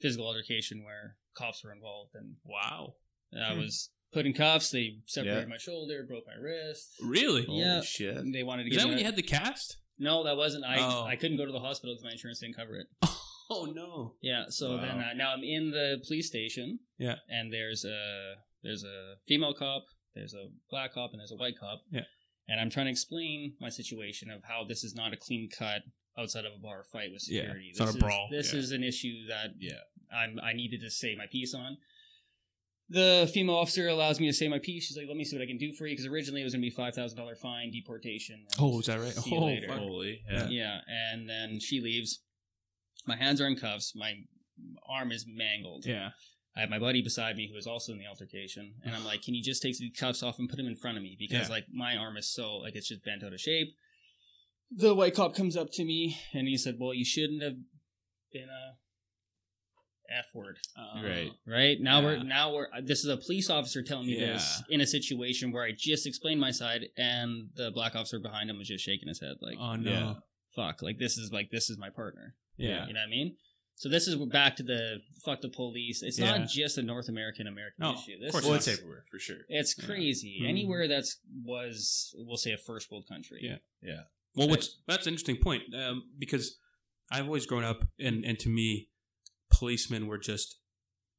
physical altercation where cops were involved, and
Wow.
I
Hmm.
was put in cuffs. They separated
Yeah.
my shoulder, broke my wrist.
Really?
Holy
Yeah.
shit.
They wanted to
Is
get
that when
a-
you had the cast?
No, that wasn't. I
Oh.
I couldn't go to the hospital because my insurance didn't cover it.
Oh no.
Yeah, so
Wow.
then uh, now I'm in the police station.
Yeah.
and there's a there's a female cop, there's a black cop, and there's a white cop.
Yeah.
and I'm trying to explain my situation of how this is not a clean cut outside of a bar fight with
Yeah,
security.
it's
this
not a
is,
brawl.
This
Yeah.
is an issue that
Yeah.
I'm I needed to say my piece on. The female officer allows me to say my piece. She's like, "Let me see what I can do for you," because originally it was going to be five thousand dollar fine, deportation.
Oh, is that right? Oh,
Holy. Yeah.
Yeah, and then she leaves. My hands are in cuffs. My arm is mangled.
Yeah.
I have my buddy beside me who is also in the altercation, and I'm like, "Can you just take the cuffs off and put them in front of me because
Yeah.
like my arm is so like it's just bent out of shape." The white cop comes up to me and he said, "Well, you shouldn't have been a f word."
Uh,
Right.
Right now
Yeah.
we're now we're this is a police officer telling me this in a situation where I just explained my side and the black officer behind him was just shaking his head like
Oh no.
Yeah.
fuck like this is like this is my partner
Yeah.
you know what I mean so this is back to the fuck the police it's
Yeah.
not just a North American American
No,
issue
of
this
course
Well,
is,
it's everywhere for sure.
it's
Yeah.
crazy
Mhm.
anywhere that's was we'll say a first world country
Yeah. Yeah. Well, what's that's an interesting point um, because I've always grown up, and and to me, policemen were just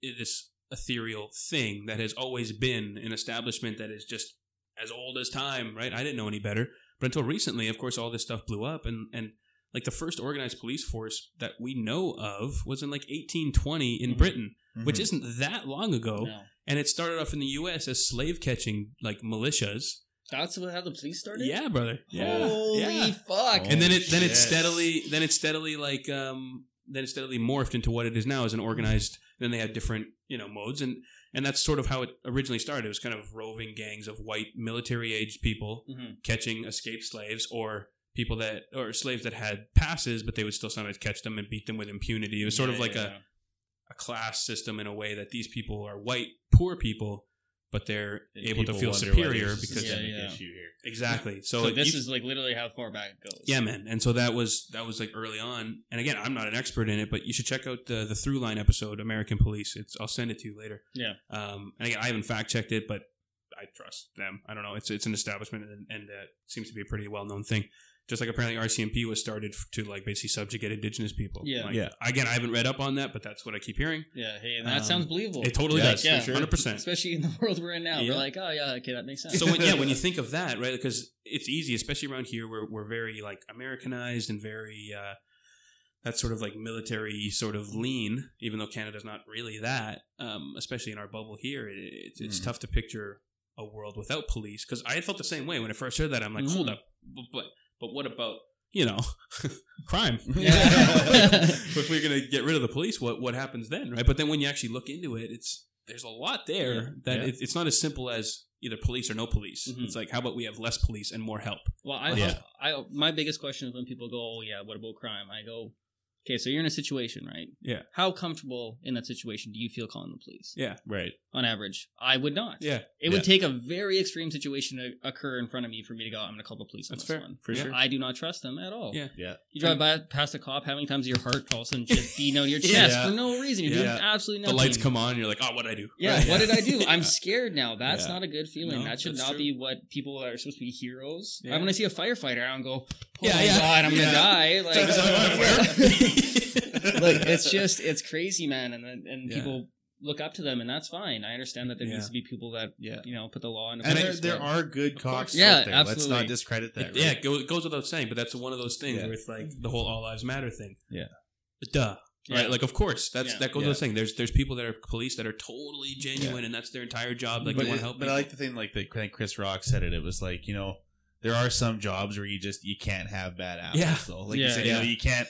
this ethereal thing that has always been an establishment that is just as old as time, right? I didn't know any better, but until recently, of course, all this stuff blew up, and and like the first organized police force that we know of was in like 1820 in
Mhm.
Britain, which
Mhm.
isn't that long ago,
no.
and it started off in the U.S. as slave catching like militias.
that's how the police started
Yeah, brother. Yeah.
holy
yeah
fuck
and then it then it steadily then it steadily like um then it steadily morphed into what it is now as an organized then they had different you know modes and and that's sort of how it originally started it was kind of roving gangs of white military aged people
Mhm.
catching escaped slaves or people that or slaves that had passes but they would still sometimes catch them and beat them with impunity it was sort of like
yeah.
a a class system in a way that these people are white poor people but they're
And
able to feel superior
there's a
because
Yeah,
systemic
yeah.
issue here.
exactly so,
so,
it
this
used-
is like literally how far back it goes
yeah, man. And so that was that was like early on. And again, I'm not an expert in it, but you should check out the the Throughline episode, American Police. It's I'll send it to you later.
Yeah.
Um, and again, I haven't fact checked it, but I trust them. I don't know. It's it's an establishment, and, and uh, seems to be a pretty well known thing. Just like apparently RCMP was started f- to like basically subjugate Indigenous people.
Yeah.
Like,
Yeah.
Again, I haven't read up on that, but that's what I keep hearing.
Yeah, hey, and that
Um,
sounds believable.
It totally
Yeah,
does.
yeah.
for sure. 100%.
Especially in the world we're in now.
Yeah.
We're like, oh yeah, okay, that makes sense.
so when, yeah, when you think of that, right? Because it's easy, especially around here, we're we're very like Americanized and very uh, that sort of like military sort of lean. Even though Canada's not really that, um, especially in our bubble here, it, it's it's
Mm.
tough to picture a world without police. Because I had felt the same way when I first heard that. I'm like, hold
Mhm.
up, but but, but what about you know crime?
Yeah.
if we're gonna get rid of the police, what what happens then, right? But then when you actually look into it, it's there's a lot there
Yeah.
that
Yeah.
It, it's not as simple as either police or no police.
Mhm.
It's like how about we have less police and more help?
well, I,
Yeah.
I, my biggest question is when people go, oh yeah, what about crime? I go, okay, so you're in a situation, right?
Yeah.
How comfortable in that situation do you feel calling the police?
Yeah,
Right.
On average, I would not.
yeah,
It would take a very extreme situation to occur in front of me for me to go, I'm going to call the police on
That's
this
fair,
one.
for sure.
I do not trust them at all.
Yeah.
Yeah.
You drive by past a cop, how many times your heart all of a sudden just beating out of your chest
Yeah.
for no reason? You're
Yeah.
doing absolutely
the
nothing.
lights come on, you're like, oh, what did I do?
Yeah,
Right.
what did I do? I'm scared now. That's
Yeah.
not a good feeling.
No,
that should
that's
not
true.
be what people that are supposed to be heroes.
Yeah.
I'm gonna see a firefighter I don't go, "Oh
Yeah,
my
yeah.
god, I'm
Yeah.
gonna die!" Like,
Turns on fire.
Like it's just it's crazy, man. And and
Yeah.
people look up to them, and that's fine. I understand that there
Yeah.
needs to be people that
yeah.
you know put the law into
And there,
place.
there
but-
are good cops.
Yeah,
out there. Let's not discredit that.
It- yeah,
right?
it goes, it goes without saying, but that's one of those things
Yeah.
where it's like the whole all lives matter thing.
Yeah.
Duh.
Yeah.
Right, like of course that's
Yeah.
that goes
Yeah.
without saying. There's there's people that are police that are totally genuine and that's their entire job. Like
but
they want to help.
but I like the thing like that. I think Chris Rock said it. It was like you know there are some jobs where you just you can't have bad apples.
Yeah.
though. like you
Yeah,
said, you know you can't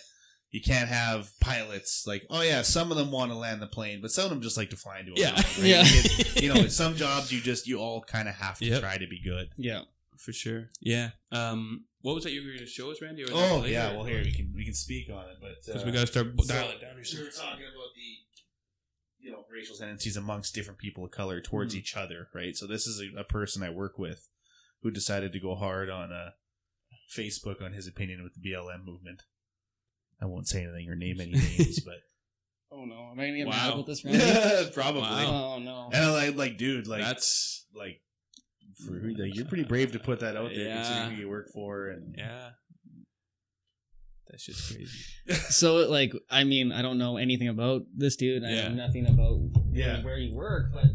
you can't have pilots like oh yeah some of them want to land the plane but some of them just like to fly into a
Yeah.
mountain, right?
Yeah.
You, get- you know some jobs you just you all kind of have to
Yep.
try to be good.
yeah.
for sure. Yeah. Um, what was that you were going to show us, Randy? Or was
Oh yeah, well here we can we can speak on it, but
because
uh,
we got to start
so-
dialing down. here
we
soon.
were talking about the you know racial tendencies amongst different people of color towards
Mhm.
each other, right? So this is a, a person I work with who decided to go hard on uh, Facebook on his opinion with the BLM movement. I won't say anything or name any names, but
Oh no, am I gonna get
Wow.
mad about this? Randy?
probably.
Wow.
Oh no.
And I'm like, like, dude, like
That's
like, for, like, you're pretty brave to put that out there,
Yeah.
considering who you work for, and
yeah. That's just crazy.
So like, I mean, I don't know anything about this dude. I
Yeah.
know nothing about
Yeah.
where you work, but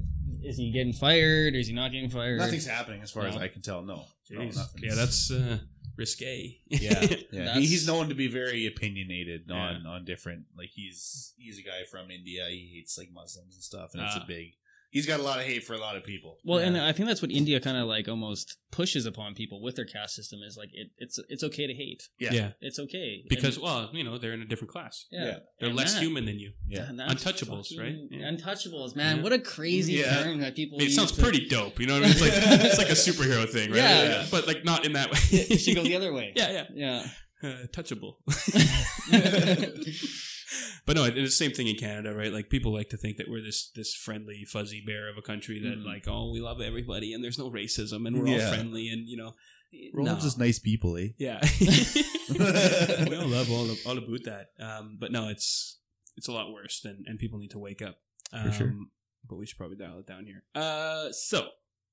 is he getting fired? Or is he not getting fired?
nothing's happening as far as I can tell. No, no
Jeez.
nothing.
yeah, that's uh, risque.
yeah, yeah. He, he's known to be very opinionated on
Yeah.
on different. Like he's he's a guy from India. He hates like Muslims and stuff, and it's
Ah.
a big he's got a lot of hate for a lot of people.
Well, and I think that's what India kind of like almost pushes upon people with their caste system is like it, it's it's okay to hate.
Yeah.
yeah.
It's okay
Because
And-
well, you know, they're in a different class.
yeah,
Yeah.
They're
And
less
that-
human than you.
Yeah.
and
Untouchables,
fucking-
right? Yeah.
Untouchables, man.
Yeah.
What a crazy
Yeah.
term that people.
I mean, it
use
sounds
to-
pretty dope. You know what I mean? It's like it's like a superhero thing, right?
Yeah.
But like not in that way.
It should go the other way.
yeah, yeah.
Yeah.
Uh, touchable. but no, it's the same thing in Canada, right? Like people like to think that we're this this friendly, fuzzy bear of a country that
Mhm.
like, oh, we love everybody and there's no racism and we're
Yeah.
all friendly and you know,
We're all just nice people, eh?
Yeah, we all love all, all about that. Um, but no, it's it's a lot worse than and people need to wake up
For sure.
Um, But we should probably dial it down here. Uh, so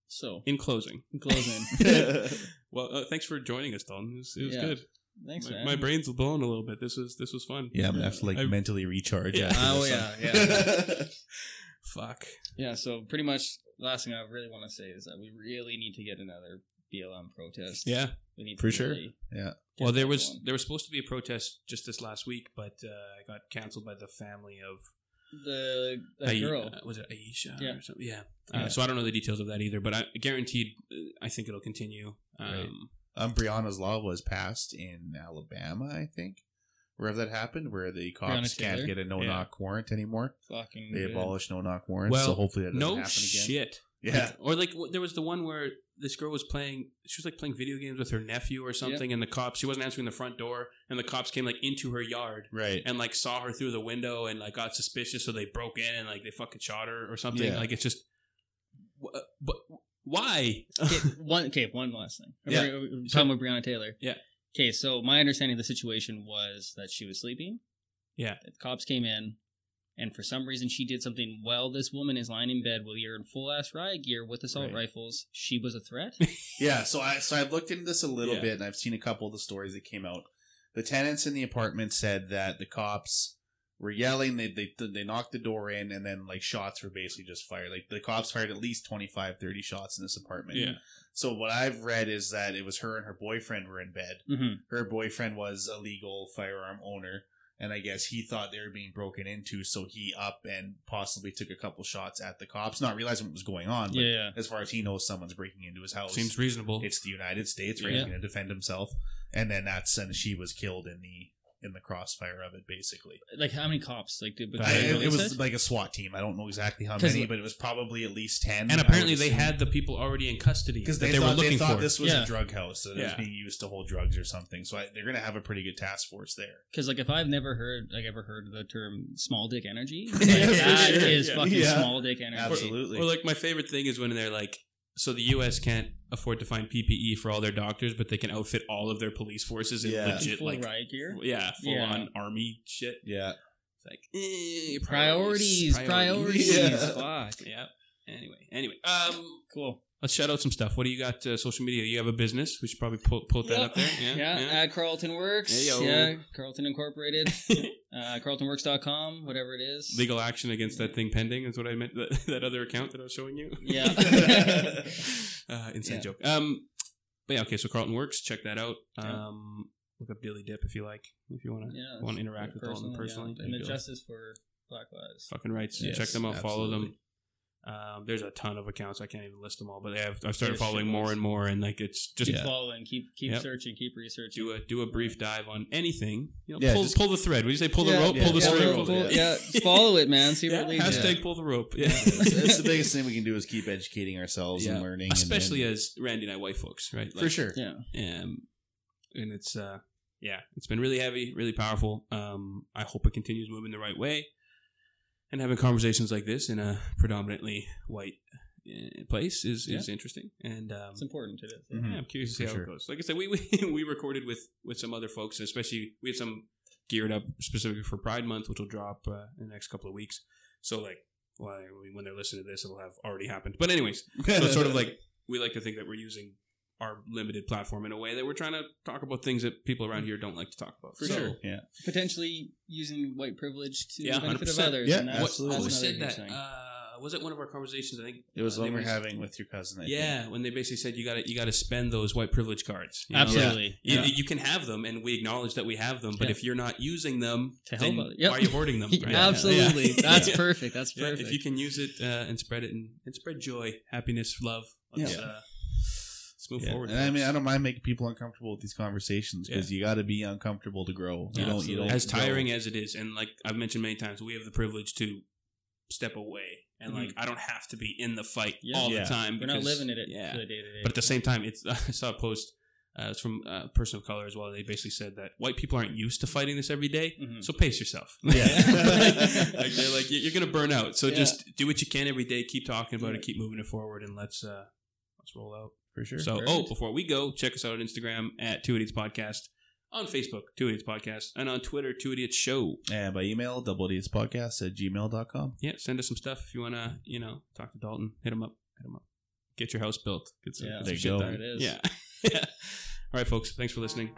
So
in closing,
in closing,
well, uh, thanks for joining us, Don. It was, it was
Yeah.
good.
Thanks,
my,
man.
my brain's blown a little bit. This was this was fun.
yeah, I'm gonna have to like
I-
mentally recharge.
Yeah.
after
Oh,
this
yeah,
one.
Fuck.
Yeah. So pretty much, the last thing I really want to say is that we really need to get another BLM protest.
Yeah.
we need
For
to
sure.
really
Yeah.
get
Well, there was
going.
there was supposed to be a protest just this last week, but uh, it got canceled by the family of
the, the
Ai-
girl.
uh, was it Aisha
Yeah.
or something? Yeah. Uh,
Yeah.
So I don't know the details of that either, but I guaranteed uh, I think it'll continue. Um,
Right. Um, Breonna's law was passed in Alabama, I think, wherever that happened, where the cops can't
Taylor?
get a no-knock warrant anymore.
Fucking.
They
good.
abolished no-knock warrants, so hopefully that doesn't
No
happen again.
shit.
Yeah,
Like- or like w- there was the one where this girl was playing. She was like playing video games with her nephew or something, and the cops. She wasn't answering the front door, and the cops came like into her yard
right.
and like saw her through the window and like got suspicious, so they broke in and like they fucking shot her or something.
Yeah.
Like it's just, wh- but why?
okay, one okay, one last thing.
Yeah.
We're, we're talking about Breonna Taylor.
Yeah.
Okay, so my understanding of the situation was that she was sleeping.
Yeah.
The cops came in, and for some reason she did something while this woman is lying in bed while you're in full ass riot gear with assault
Right.
rifles. She was a threat.
Yeah, so I so I've looked into this a little
Yeah.
bit, and I've seen a couple of the stories that came out. The tenants in the apartment said that the cops were yelling. They they they knocked the door in, and then like shots were basically just fired. Like the cops fired at least 25, 30 shots in this apartment.
Yeah.
So what I've read is that it was her and her boyfriend were in bed.
mm-hmm.
Her boyfriend was a legal firearm owner. And I guess he thought they were being broken into, so he up and possibly took a couple shots at the cops, not realizing what was going on. But
Yeah, yeah.
as far as he knows, someone's breaking into his house.
Seems reasonable.
It's the United States, right?
Yeah.
He's going to defend himself, and then that's and she was killed in the in the crossfire of it, basically.
Like how many cops? Like did
I- it, it was like a SWAT team. I don't know exactly how many, but it was probably at least ten.
and
I
apparently
would
they
assume.
had the people already in custody
because they,
they,
thought,
were looking
they thought
for.
this was
Yeah.
a drug house that was
Yeah.
being used to hold drugs or something. So I, they're going to have a pretty good task force there.
Because like if I've never heard like ever heard the term small dick energy, like,
Yeah, for
that
sure.
is
Yeah.
fucking
Yeah.
small dick energy.
Absolutely.
Or like my favorite thing is when they're like, so the U.S. can't afford to find PPE for all their doctors, but they can outfit all of their police forces in
Yeah.
legit
Full
like
riot gear.
yeah, full
Yeah.
on army shit.
Yeah.
It's like eh,
Priorities, priorities.
Yeah.
Fuck.
Yeah. Anyway, anyway, um,
Cool.
Let's shout out some stuff. What do you got? Uh, social media? You have a business? We should probably pull, pull that
Yep.
up there. Yeah,
Yeah, at Carlton Works.
Hey, yo.
Yeah, Carlton Incorporated. uh, CarltonWorks.com, whatever it is.
Legal action against that thing pending is what I meant. That, that other account that I was showing you.
Yeah.
uh, inside
Yeah.
joke. Um, but yeah, okay. So Carlton Works, check that out.
Yeah.
Um, look up Dilly Dip if you like. If you want to
Yeah,
want to interact with
personal,
Dalton personally.
yeah. And the justice for Black Lives.
fucking rights.
Yes,
check them out. Follow them.
Absolutely.
Um, there's a ton of accounts. I can't even list them all, but they have. I've started
There's
following more and more, and like it's just
Keep
Yeah.
following, keep keep
Yep.
searching, keep researching.
do a do a brief dive on anything. You know,
Yeah,
pull
just-
pull the thread. Would you say pull the rope?
yeah,
pull the
yeah,
string.
pull-
pull-
yeah, follow it, man. See where
Yeah,
it leads
hashtag
you.
pull the rope. Yeah,
That's, that's the biggest thing we can do is keep educating ourselves
Yeah.
and learning. and
especially
then-
as Randy and I white folks, right?
for sure.
Yeah.
Um, and it's uh, yeah, it's been really heavy, really powerful. Um, I hope it continues moving the right way, and having conversations like this in a predominantly white uh, place is is interesting. And um,
It's important to do.
Mhm.
yeah, I'm curious to see
For
how
sure.
it goes. Like I said, we we, we recorded with with some other folks, especially we had some geared up specifically for Pride Month, which will drop uh, in the next couple of weeks. So like, well, I mean, when they're listening to this, it'll have already happened. But anyways, so it's sort of like we like to think that we're using our limited platform in a way that we're trying to talk about things that people around here don't like to talk about.
For
So,
sure.
Yeah.
Potentially using white privilege to
Yeah,
the benefit of
100%.
others.
Yeah,
and that's,
absolutely.
that's
Who said that? Uh, was it one of our conversations? I think
It was
uh,
one we
were-
were having with your cousin. I
Yeah,
think.
when they basically said you got to you got to spend those white privilege cards. you know?
Absolutely.
You,
Yeah.
you can have them, and we acknowledge that we have them. But
Yeah.
if you're not using them,
To
then
help. Yep.
why are you hoarding them? right?
Absolutely.
Yeah.
That's
Yeah.
perfect. That's
Yeah,
perfect.
if you can use it uh, and spread it and, and spread joy, happiness, love, let's,
Yeah.
Let's move
Yeah.
forward.
And I mean. I don't mind making people uncomfortable with these conversations because you got to be uncomfortable to grow. You
Yeah,
don't. You
absolutely.
don't.
as tiring
grow.
as it is, and like I've mentioned many times, we have the privilege to step away, and like I don't have to be in the fight
Yeah.
all
Yeah.
the time.
We're not living it
Yeah,
to the day to day.
but at the same time, it's I saw a post. Uh, it's from a person of color as well. They basically said that white people aren't used to fighting this every day,
Mhm.
so pace yourself.
Yeah.
like, they're like you're gonna burn out. So
Yeah.
just do what you can every day. Keep talking about
Yeah.
it. Keep moving it forward, and let's uh let's roll out.
For sure.
So,
Perfect.
oh, before we go, check us out on Instagram at Two Idiots Podcast, on Facebook, Two Idiots Podcast, and on Twitter, Two Idiots Show.
and by email, double D's podcast at gmail.com.
Yeah, send us some stuff if you want to, you know, talk to Dalton. Hit him up. Hit him up. Get your house built. Get some,
Yeah,
get some
there you
shit
go.
There it is.
Yeah. yeah. All right, folks. Thanks for listening.